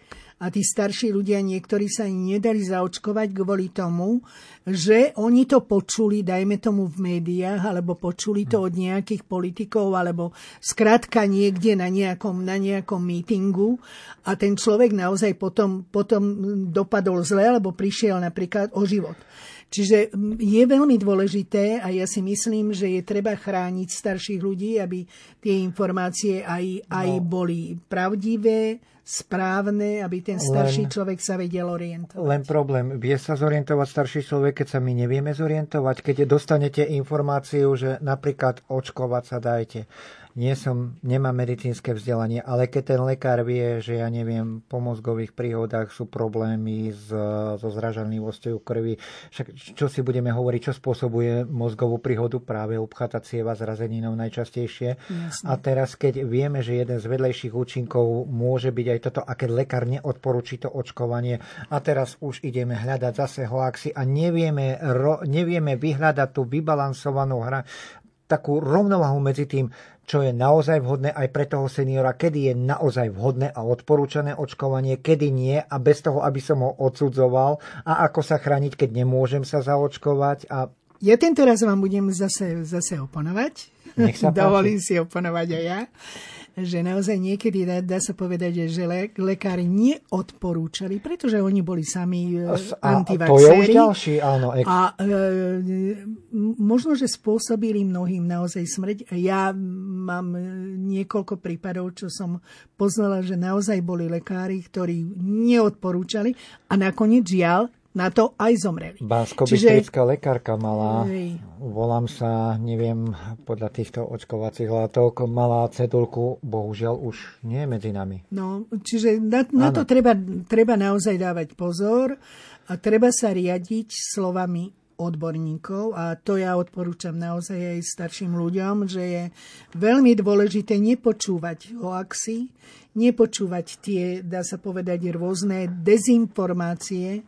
a tí starší ľudia niektorí sa ani nedali zaočkovať kvôli tomu, že oni to počuli, dajme tomu v médiách, alebo počuli to od nejakých politikov, alebo skrátka niekde na nejakom, na nejakom mítingu a ten človek naozaj potom, potom dopadol zle, alebo prišiel napríklad o život. Čiže je veľmi dôležité a ja si myslím, že je treba chrániť starších ľudí, aby tie informácie aj, aj no. boli pravdivé, správne, aby ten starší len, človek sa vedel orientovať. Len problém, vie sa zorientovať starší človek, keď sa my nevieme zorientovať, keď dostanete informáciu, že napríklad očkovať sa dajte nie som, nemám medicínske vzdelanie, ale keď ten lekár vie, že ja neviem, po mozgových príhodách sú problémy s, so zražanlivosťou krvi, však čo si budeme hovoriť, čo spôsobuje mozgovú príhodu, práve obchata cieva zrazeninou najčastejšie. Jasne. A teraz, keď vieme, že jeden z vedlejších účinkov môže byť aj toto, a keď lekár neodporúči to očkovanie, a teraz už ideme hľadať zase hoaxy a nevieme, ro, nevieme vyhľadať tú vybalansovanú hra, takú rovnovahu medzi tým, čo je naozaj vhodné aj pre toho seniora, kedy je naozaj vhodné a odporúčané očkovanie, kedy nie a bez toho, aby som ho odsudzoval a ako sa chrániť, keď nemôžem sa zaočkovať. A... Ja tento raz vám budem zase, zase oponovať. Nech sa Dovolím si oponovať aj ja že naozaj niekedy dá, dá sa povedať, že le, lekári neodporúčali, pretože oni boli sami e, antivaxéri. To je už ďalší, áno. Ek... A e, možno, že spôsobili mnohým naozaj smrť. Ja mám niekoľko prípadov, čo som poznala, že naozaj boli lekári, ktorí neodporúčali a nakoniec žiaľ na to aj zomreli. bansko Čiže... lekárka mala, volám sa, neviem, podľa týchto očkovacích látok, mala cedulku, bohužiaľ už nie je medzi nami. No, čiže na, na to treba, treba naozaj dávať pozor a treba sa riadiť slovami odborníkov a to ja odporúčam naozaj aj starším ľuďom, že je veľmi dôležité nepočúvať hoaxy, nepočúvať tie, dá sa povedať, rôzne dezinformácie,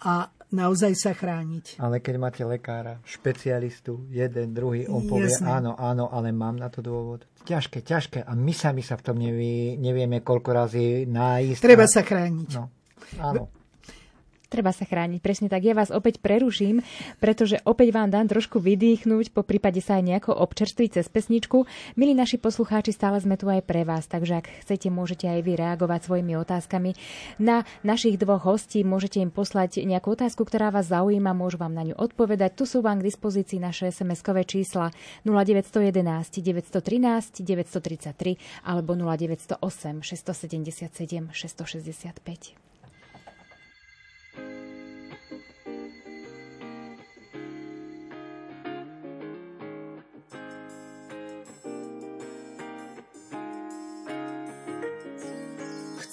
a naozaj sa chrániť. Ale keď máte lekára, špecialistu, jeden, druhý, on povie Jasne. áno, áno, ale mám na to dôvod. Ťažké, ťažké a my sami sa v tom nevie, nevieme koľko razy nájsť. Treba sa chrániť. No, áno. Treba sa chrániť, presne tak. Ja vás opäť preruším, pretože opäť vám dám trošku vydýchnuť, po prípade sa aj nejako občerstviť cez pesničku. Milí naši poslucháči, stále sme tu aj pre vás, takže ak chcete, môžete aj vy reagovať svojimi otázkami. Na našich dvoch hostí môžete im poslať nejakú otázku, ktorá vás zaujíma, môžu vám na ňu odpovedať. Tu sú vám k dispozícii naše SMS-kové čísla 0911 913 933 alebo 0908 677 665.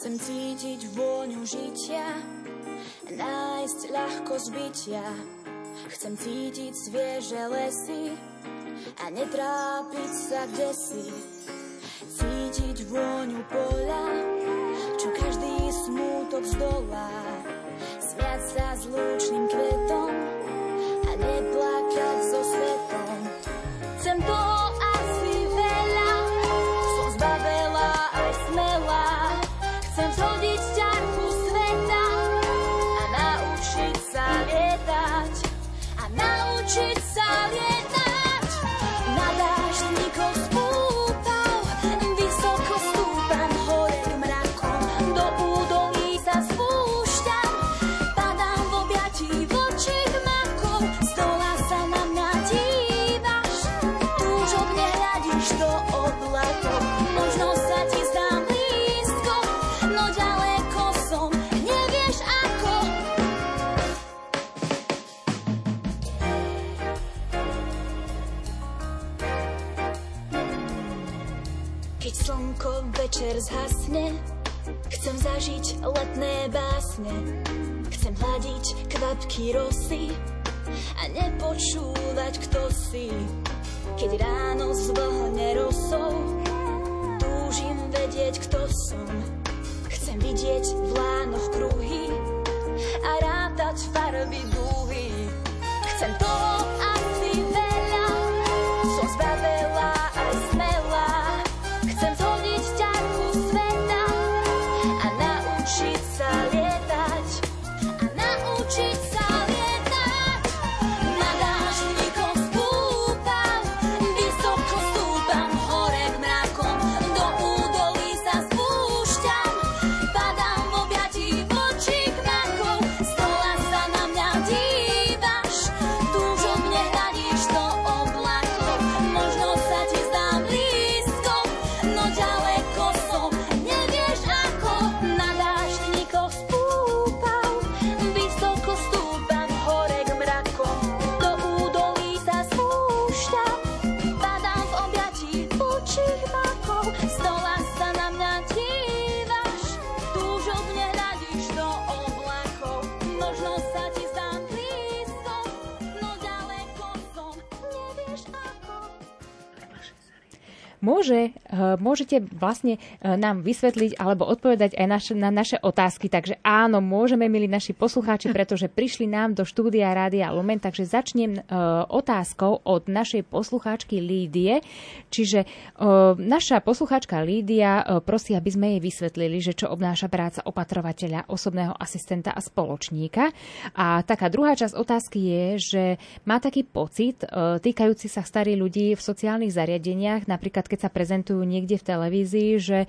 Chcem cítiť vôňu žitia, nájsť ľahko zbytia. Chcem cítiť svieže lesy a netrápiť sa kde si. Cítiť vôňu poľa, čo každý smútok zdolá. Smiať sa s lúčným kvetom a neplakať večer zhasne, chcem zažiť letné básne. Chcem hľadiť kvapky rosy a nepočúvať, kto si. Keď ráno zvlhne rosou, túžim vedieť, kto som. Chcem vidieť v lánoch kruhy a rátať farby dúhy. Chcem toho Môže, môžete vlastne eh, nám vysvetliť alebo odpovedať aj naš, na naše otázky. Takže áno, môžeme, milí naši poslucháči, pretože prišli nám do štúdia Rádia Lumen. Takže začnem eh, otázkou od našej poslucháčky Lídie. Čiže naša poslucháčka Lídia prosí, aby sme jej vysvetlili, že čo obnáša práca opatrovateľa, osobného asistenta a spoločníka. A taká druhá časť otázky je, že má taký pocit týkajúci sa starých ľudí v sociálnych zariadeniach, napríklad keď sa prezentujú niekde v televízii, že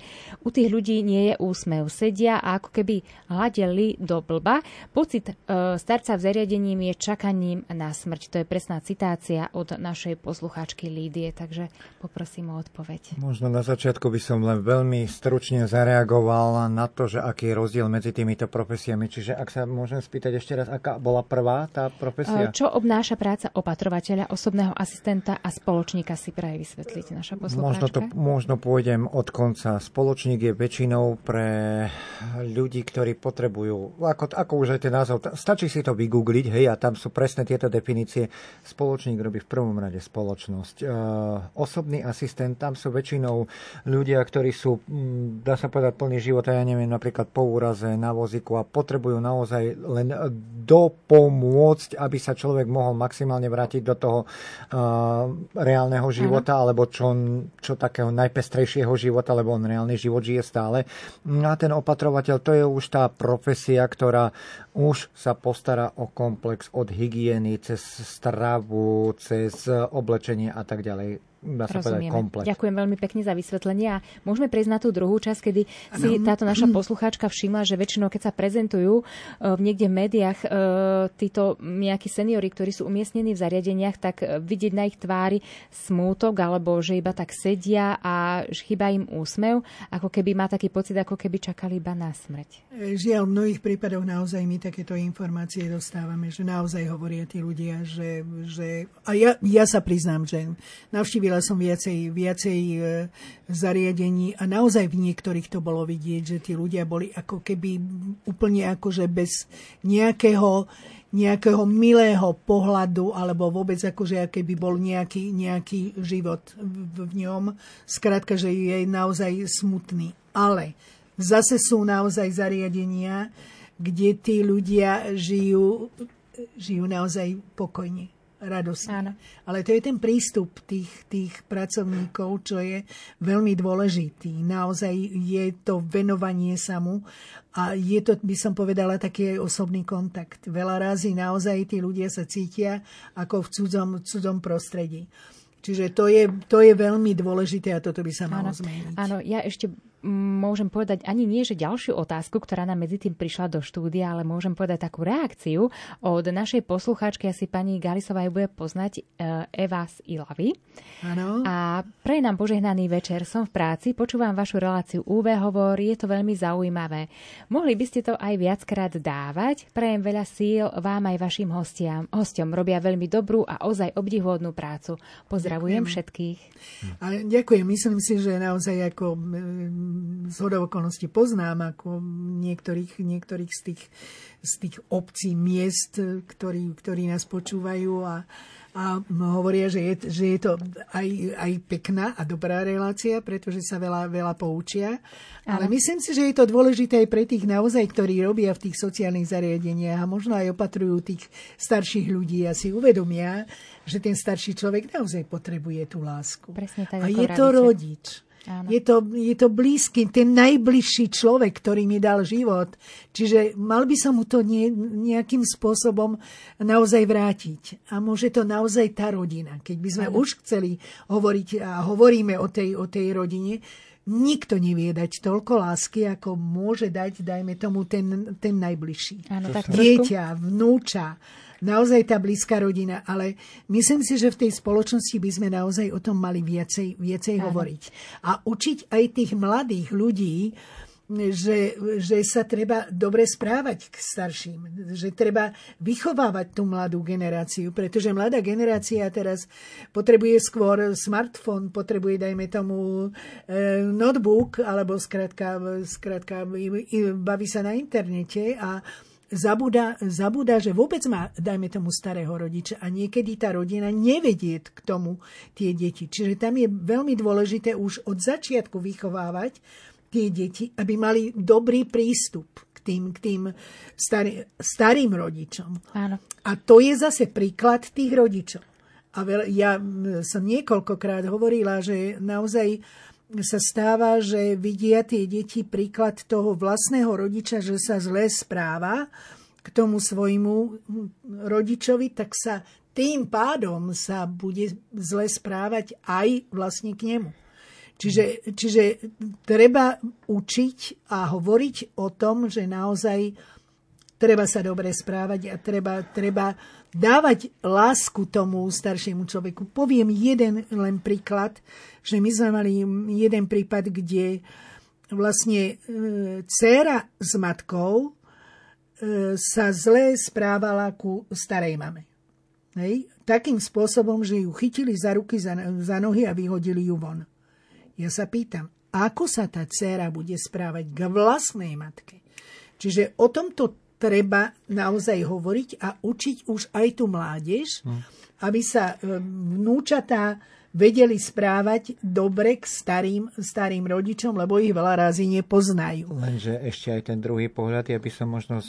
u tých ľudí nie je úsmev. Sedia a ako keby hladeli do blba. Pocit e, starca v zariadení je čakaním na smrť. To je presná citácia od našej poslucháčky Lídie, takže poprosím o odpoveď. Možno na začiatku by som len veľmi stručne zareagoval na to, že aký je rozdiel medzi týmito profesiami. Čiže ak sa môžem spýtať ešte raz, aká bola prvá tá profesia? E, čo obnáša práca opatrovateľa, osobného asistenta a spoločníka si praje vysvetliť naša poslucháčka? Možno, to, možno pôjdem od konca. Spoločník je väčšinou pre ľudí, ktorí potrebujú, ako, ako už aj ten názov, stačí si to vygoogliť, hej, a tam sú presne tieto definície. Spoločník robí v prvom rade spoločnosť. E, osobný asistent, tam sú väčšinou ľudia, ktorí sú, mm, dá sa povedať, plný života, ja neviem, napríklad po úraze na vozíku a potrebujú naozaj len dopomôcť, aby sa človek mohol maximálne vrátiť do toho uh, reálneho života, ano. alebo čo čo takého najpestrejšieho života, lebo on reálny život žije stále. No a ten opatrovateľ, to je už tá profesia, ktorá už sa postará o komplex od hygieny cez stravu, cez oblečenie a tak ďalej dá sa povedať, komplet. Ďakujem veľmi pekne za vysvetlenie a môžeme prejsť na tú druhú časť, kedy si táto naša poslucháčka všimla, že väčšinou, keď sa prezentujú uh, niekde v médiách uh, títo nejakí seniory, ktorí sú umiestnení v zariadeniach, tak uh, vidieť na ich tvári smútok, alebo že iba tak sedia a chýba im úsmev, ako keby má taký pocit, ako keby čakali iba na smrť. Žiaľ, v mnohých prípadoch naozaj my takéto informácie dostávame, že naozaj hovoria tí ľudia, že, že a ja, ja sa priznám, že navštívil navštívila som viacej, viacej e, zariadení a naozaj v niektorých to bolo vidieť, že tí ľudia boli ako keby úplne akože bez nejakého nejakého milého pohľadu, alebo vôbec akože keby bol nejaký, nejaký život v, v ňom. Skrátka, že je naozaj smutný. Ale zase sú naozaj zariadenia, kde tí ľudia žijú, žijú naozaj pokojne radosne. Áno. Ale to je ten prístup tých, tých pracovníkov, čo je veľmi dôležitý. Naozaj je to venovanie sa mu a je to, by som povedala, taký aj osobný kontakt. Veľa razy naozaj tí ľudia sa cítia ako v cudzom, cudzom prostredí. Čiže to je, to je veľmi dôležité a toto by sa malo áno, zmeniť. Áno, ja ešte môžem povedať ani nie, že ďalšiu otázku, ktorá nám medzi tým prišla do štúdia, ale môžem povedať takú reakciu od našej poslucháčky, asi pani Galisová ju bude poznať, eh, Eva z Ilavy. Ano. A pre nám požehnaný večer, som v práci, počúvam vašu reláciu UV hovor, je to veľmi zaujímavé. Mohli by ste to aj viackrát dávať? Prajem veľa síl vám aj vašim hostiam. Hostom robia veľmi dobrú a ozaj obdivuhodnú prácu. Pozdravujem ďakujem. všetkých. A ďakujem, myslím si, že naozaj ako z okolností poznám ako niektorých, niektorých z, tých, z tých obcí, miest, ktorí, ktorí nás počúvajú a, a hovoria, že je, že je to aj, aj pekná a dobrá relácia, pretože sa veľa, veľa poučia. Ale myslím si, že je to dôležité aj pre tých naozaj, ktorí robia v tých sociálnych zariadeniach a možno aj opatrujú tých starších ľudí a si uvedomia, že ten starší človek naozaj potrebuje tú lásku. Presne tak, a je to rodič. Je to, je to blízky, ten najbližší človek, ktorý mi dal život. Čiže mal by som mu to nie, nejakým spôsobom naozaj vrátiť. A môže to naozaj tá rodina. Keď by sme ano. už chceli hovoriť a hovoríme o tej, o tej rodine, nikto nevie dať toľko lásky, ako môže dať, dajme tomu, ten, ten najbližší. Ano, tak Dieťa, vnúča, naozaj tá blízka rodina, ale myslím si, že v tej spoločnosti by sme naozaj o tom mali viacej, viacej hovoriť. A učiť aj tých mladých ľudí, že, že sa treba dobre správať k starším, že treba vychovávať tú mladú generáciu, pretože mladá generácia teraz potrebuje skôr smartfón, potrebuje, dajme tomu, e, notebook, alebo skrátka, skrátka baví sa na internete a zabúda, zabúda, že vôbec má, dajme tomu, starého rodiča a niekedy tá rodina nevedie k tomu tie deti. Čiže tam je veľmi dôležité už od začiatku vychovávať tie deti, aby mali dobrý prístup k tým, k tým starý, starým rodičom. Áno. A to je zase príklad tých rodičov. A ja som niekoľkokrát hovorila, že naozaj sa stáva, že vidia tie deti príklad toho vlastného rodiča, že sa zle správa k tomu svojmu rodičovi, tak sa tým pádom sa bude zle správať aj vlastne k nemu. Čiže, čiže treba učiť a hovoriť o tom, že naozaj treba sa dobre správať a treba, treba dávať lásku tomu staršiemu človeku. Poviem jeden len príklad, že my sme mali jeden prípad, kde vlastne e, dcéra s matkou e, sa zle správala ku starej mame. Hej? Takým spôsobom, že ju chytili za ruky, za, za nohy a vyhodili ju von. Ja sa pýtam, ako sa tá dcéra bude správať k vlastnej matke? Čiže o tomto treba naozaj hovoriť a učiť už aj tú mládež, hm. aby sa e, vnúčatá vedeli správať dobre k starým, starým rodičom, lebo ich veľa razy nepoznajú. Lenže ešte aj ten druhý pohľad, ja by som možno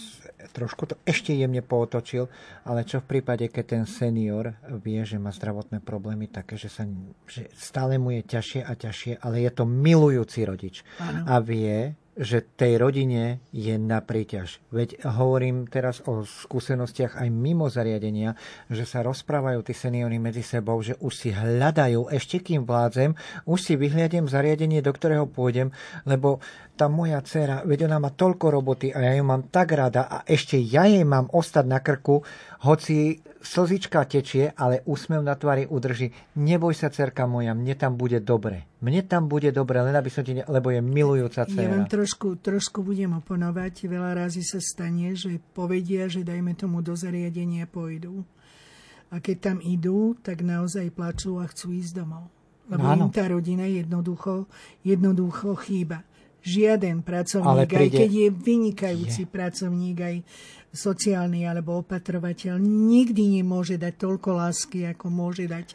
trošku to ešte jemne pootočil, ale čo v prípade, keď ten senior vie, že má zdravotné problémy také, že, sa, že stále mu je ťažšie a ťažšie, ale je to milujúci rodič ano. a vie, že tej rodine je na príťaž. Veď hovorím teraz o skúsenostiach aj mimo zariadenia, že sa rozprávajú tí seniory medzi sebou, že už si hľadajú, ešte kým vládzem, už si vyhliadem zariadenie, do ktorého pôjdem, lebo tá moja dcera, veď ona má toľko roboty a ja ju mám tak rada a ešte ja jej mám ostať na krku, hoci slzička tečie, ale úsmev na tvári udrží. Neboj sa, cerka moja, mne tam bude dobre. Mne tam bude dobre, len aby som ti ne... lebo je milujúca dcera. Ja vám trošku, trošku budem oponovať. Veľa razy sa stane, že povedia, že dajme tomu do zariadenia pôjdu. A keď tam idú, tak naozaj plačú a chcú ísť domov. Lebo no, im tá rodina jednoducho, jednoducho chýba žiaden pracovník, príde... aj keď je vynikajúci je. pracovník, aj sociálny alebo opatrovateľ, nikdy nemôže dať toľko lásky, ako môže dať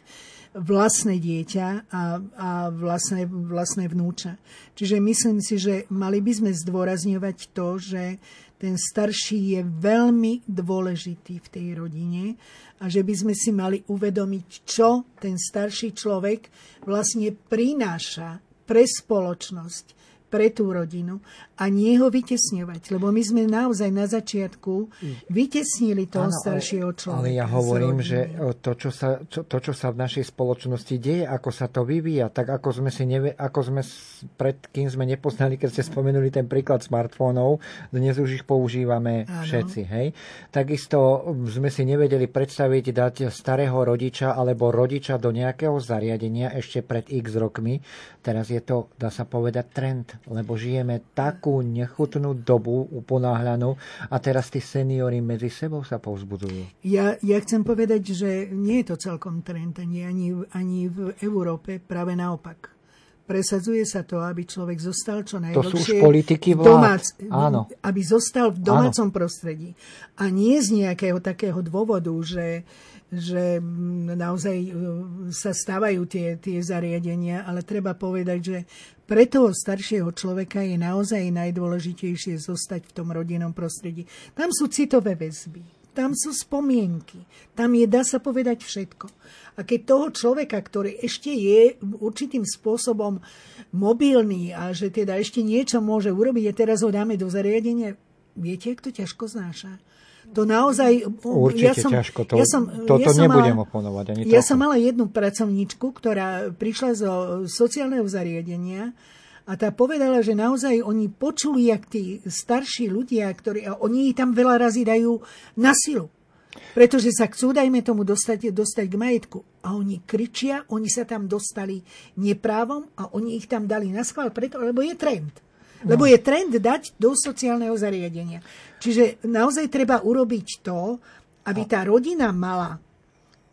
vlastné dieťa a, a vlastné, vlastné vnúča. Čiže myslím si, že mali by sme zdôrazňovať to, že ten starší je veľmi dôležitý v tej rodine a že by sme si mali uvedomiť, čo ten starší človek vlastne prináša pre spoločnosť, pre tú rodinu a nie ho vytesňovať. Lebo my sme naozaj na začiatku vytesnili toho ano, staršieho človeka. Ale ja hovorím, že to čo, sa, čo, to, čo sa v našej spoločnosti deje, ako sa to vyvíja, tak ako sme si neve, ako sme pred kým sme nepoznali, keď ste spomenuli ten príklad smartfónov, dnes už ich používame ano. všetci. Hej? Takisto sme si nevedeli predstaviť dať starého rodiča alebo rodiča do nejakého zariadenia ešte pred x rokmi. Teraz je to, dá sa povedať, trend, lebo žijeme takú nechutnú dobu uponáhľanú a teraz tí seniory medzi sebou sa povzbudzujú. Ja, ja chcem povedať, že nie je to celkom trend ani, ani, ani v Európe, práve naopak. Presadzuje sa to, aby človek zostal čo najdlhšie to sú už politiky vlád. Domác, Áno. aby zostal v domácom Áno. prostredí. A nie z nejakého takého dôvodu, že že naozaj e, sa stávajú tie, tie zariadenia, ale treba povedať, že pre toho staršieho človeka je naozaj najdôležitejšie zostať v tom rodinnom prostredí. Tam sú citové väzby, tam sú spomienky, tam je, dá sa povedať, všetko. A keď toho človeka, ktorý ešte je určitým spôsobom mobilný a že teda ešte niečo môže urobiť a teraz ho dáme do zariadenia, viete, kto ťažko znáša? To naozaj... Určite ja som, ťažko, to, ja som, toto ja som nebudem mala, oponovať. Ani ja som mala jednu pracovníčku, ktorá prišla zo sociálneho zariadenia a tá povedala, že naozaj oni počuli, jak tí starší ľudia, ktorí, a oni tam veľa razy dajú na silu. Pretože sa chcú, dajme tomu, dostať, dostať k majetku. A oni kričia, oni sa tam dostali neprávom a oni ich tam dali na schvál, preto, lebo je trend. Lebo je trend dať do sociálneho zariadenia. Čiže naozaj treba urobiť to, aby tá rodina mala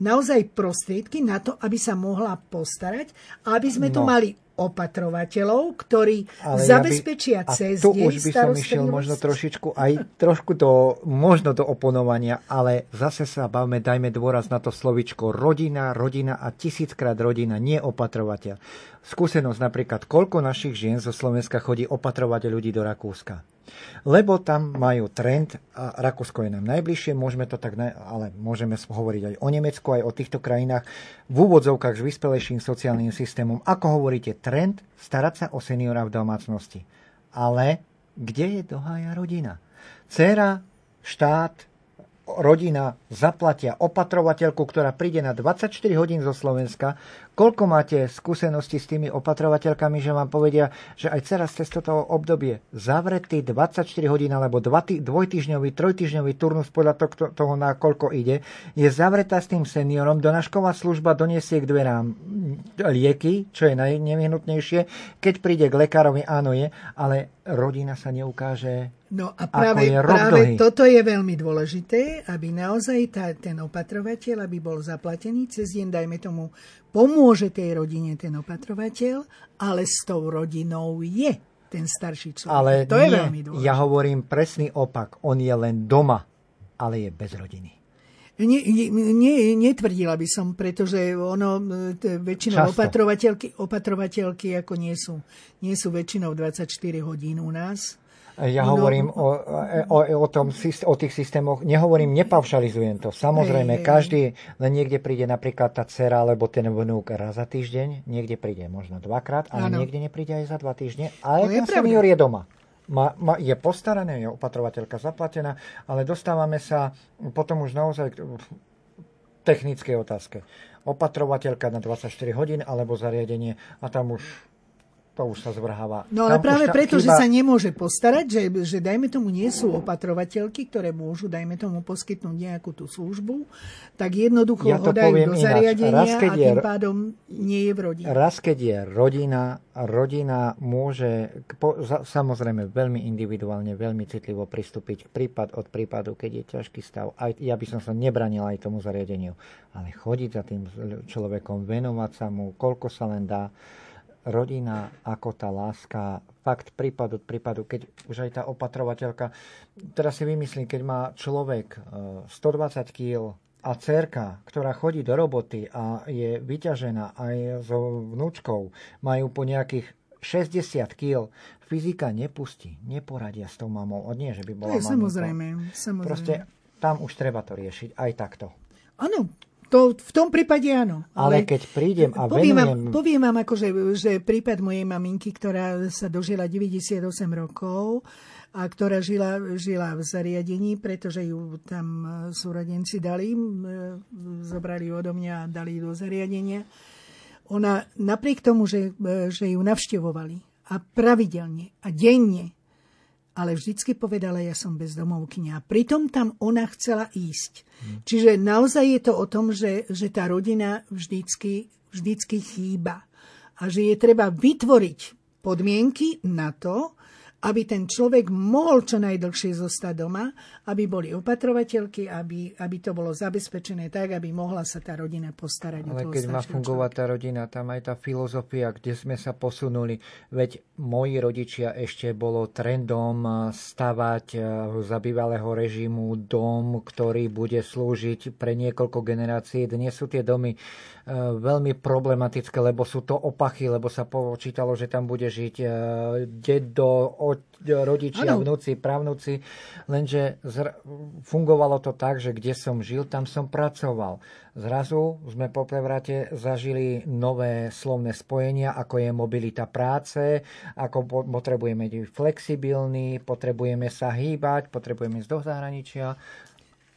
naozaj prostriedky na to, aby sa mohla postarať a aby sme no. tu mali opatrovateľov, ktorí Ale zabezpečia ja by, cez tu už by som išiel možno trošičku aj trošku do, možno do oponovania, ale zase sa bavme, dajme dôraz na to slovičko rodina, rodina a tisíckrát rodina, nie opatrovateľ. Skúsenosť napríklad, koľko našich žien zo Slovenska chodí opatrovať ľudí do Rakúska. Lebo tam majú trend, a Rakúsko je nám najbližšie, môžeme to tak, ale môžeme hovoriť aj o Nemecku, aj o týchto krajinách, v úvodzovkách s vyspelejším sociálnym systémom. Ako hovoríte, trend starať sa o seniora v domácnosti. Ale kde je dohája rodina? Cera, štát, rodina zaplatia opatrovateľku, ktorá príde na 24 hodín zo Slovenska. Koľko máte skúsenosti s tými opatrovateľkami, že vám povedia, že aj teraz cez toto obdobie zavretý 24 hodín alebo dvojtyžňový, trojtyžňový turnus podľa toho, toho, na koľko ide, je zavretá s tým seniorom, donášková služba doniesie k dverám lieky, čo je najnevyhnutnejšie. Keď príde k lekárovi, áno je, ale rodina sa neukáže No a práve, práve toto je veľmi dôležité, aby naozaj tá, ten opatrovateľ, aby bol zaplatený cez deň, dajme tomu, pomôže tej rodine ten opatrovateľ, ale s tou rodinou je ten starší človek. Ale to nie, je veľmi dôležité. Ja hovorím presný opak. On je len doma, ale je bez rodiny. Nie, nie, netvrdila by som, pretože ono, väčšinou opatrovateľky, opatrovateľky ako nie sú, nie sú väčšinou 24 hodín u nás ja hovorím o, o, o, tom, o tých systémoch, nehovorím, nepavšalizujem to. Samozrejme, hej, každý, len niekde príde napríklad tá dcera alebo ten vnúk raz za týždeň, niekde príde možno dvakrát, ale ano. niekde nepríde aj za dva týždne. Ale no ten senior je doma. Ma, ma, je postarané, je opatrovateľka zaplatená, ale dostávame sa potom už naozaj k technickej otázke. Opatrovateľka na 24 hodín alebo zariadenie a tam už to už sa zvrháva. No ale Tam práve preto, chyba... že sa nemôže postarať, že, že dajme tomu nie sú opatrovateľky, ktoré môžu, dajme tomu, poskytnúť nejakú tú službu, tak jednoducho ja ho dajú do zariadenia raz, a tým je, pádom nie je v rodine. Raz, keď je rodina, rodina môže po, samozrejme veľmi individuálne, veľmi citlivo pristúpiť k prípad od prípadu, keď je ťažký stav. Aj, ja by som sa nebranil aj tomu zariadeniu, ale chodiť za tým človekom, venovať sa mu, koľko sa len dá rodina ako tá láska, fakt prípad od prípadu, keď už aj tá opatrovateľka, teraz si vymyslím, keď má človek 120 e, kg a cerka, ktorá chodí do roboty a je vyťažená aj so vnúčkou, majú po nejakých 60 kg, fyzika nepustí, neporadia s tou mamou. O nie, že by bola je samozrejme, samozrejme. Proste tam už treba to riešiť aj takto. Áno, to, v tom prípade áno. Ale, ale keď prídem a poviem venujem... Vám, poviem vám akože, že prípad mojej maminky, ktorá sa dožila 98 rokov, a ktorá žila, žila v zariadení, pretože ju tam e, súrodenci dali, e, zobrali odo mňa a dali do zariadenia. Ona napriek tomu, že, e, že ju navštevovali a pravidelne a denne, ale vždycky povedala, ja som bezdomovkyňa. A pritom tam ona chcela ísť. Hmm. Čiže naozaj je to o tom, že, že tá rodina vždycky, vždycky chýba. A že je treba vytvoriť podmienky na to, aby ten človek mohol čo najdlhšie zostať doma, aby boli opatrovateľky, aby, aby to bolo zabezpečené tak, aby mohla sa tá rodina postarať. Ale keď má fungovať tá rodina, tam aj tá filozofia, kde sme sa posunuli. Veď moji rodičia ešte bolo trendom stavať eh, za bývalého režimu dom, ktorý bude slúžiť pre niekoľko generácií. Dnes sú tie domy Eh, veľmi problematické, lebo sú to opachy, lebo sa počítalo, že tam bude žiť eh, dedo, rodičia, ano. vnúci, pravnúci, lenže fungovalo to tak, že kde som žil, tam som pracoval. Zrazu sme po prevrate zažili nové slovné spojenia, ako je mobilita práce, ako potrebujeme byť flexibilní, potrebujeme sa hýbať, potrebujeme ísť do zahraničia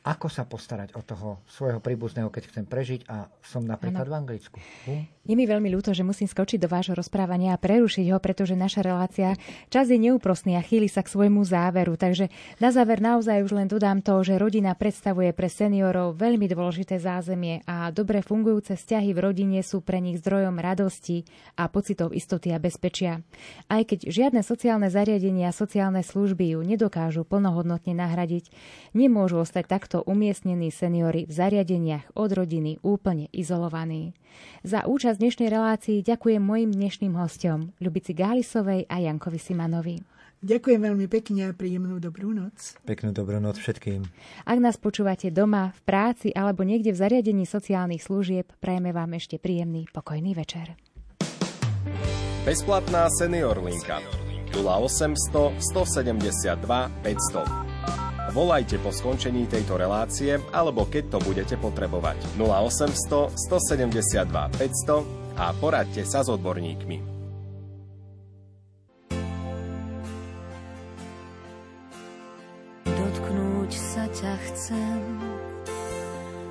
ako sa postarať o toho svojho príbuzného, keď chcem prežiť a som napríklad ano. v Anglicku. Bum. Je mi veľmi ľúto, že musím skočiť do vášho rozprávania a prerušiť ho, pretože naša relácia čas je neúprostný a chýli sa k svojmu záveru. Takže na záver naozaj už len dodám to, že rodina predstavuje pre seniorov veľmi dôležité zázemie a dobre fungujúce vzťahy v rodine sú pre nich zdrojom radosti a pocitov istoty a bezpečia. Aj keď žiadne sociálne zariadenia a sociálne služby ju nedokážu plnohodnotne nahradiť, nemôžu ostať takto umiestnení seniory v zariadeniach od rodiny úplne izolovaní. Za účasť dnešnej relácii ďakujem mojim dnešným hostom, Ľubici Gálisovej a Jankovi Simanovi. Ďakujem veľmi pekne a príjemnú dobrú noc. Peknú dobrú noc všetkým. Ak nás počúvate doma, v práci alebo niekde v zariadení sociálnych služieb, prajeme vám ešte príjemný, pokojný večer. Bezplatná senior linka 0800 172 500 Volajte po skončení tejto relácie alebo keď to budete potrebovať. 0800 172 500 a poradte sa s odborníkmi. Dotknúť sa ťa chcem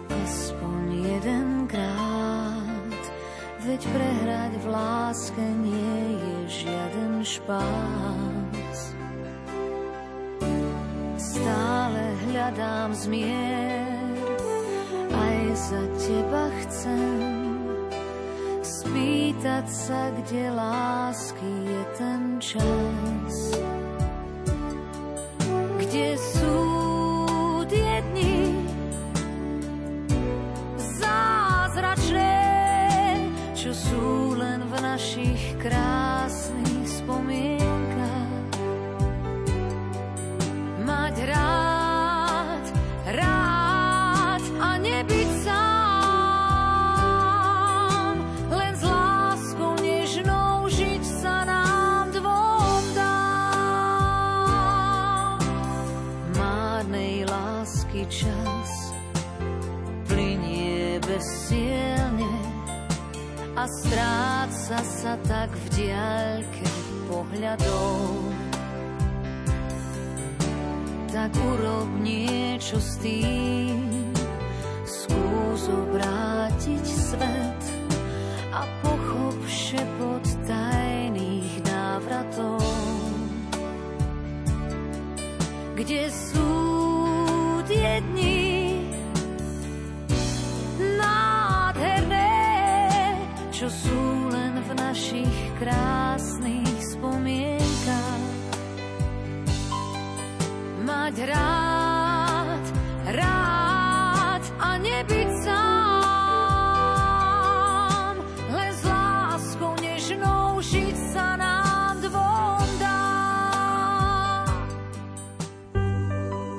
aspoň jedenkrát, veď prehrať v láske nie je žiaden špát zmier, aj za teba chcem spýtať sa, kde lásky je ten čas. Kde sú stráca sa tak v diaľke pohľadov. Tak urob niečo s tým, skús obrátiť svet krásnych spomienkach. Mať rád,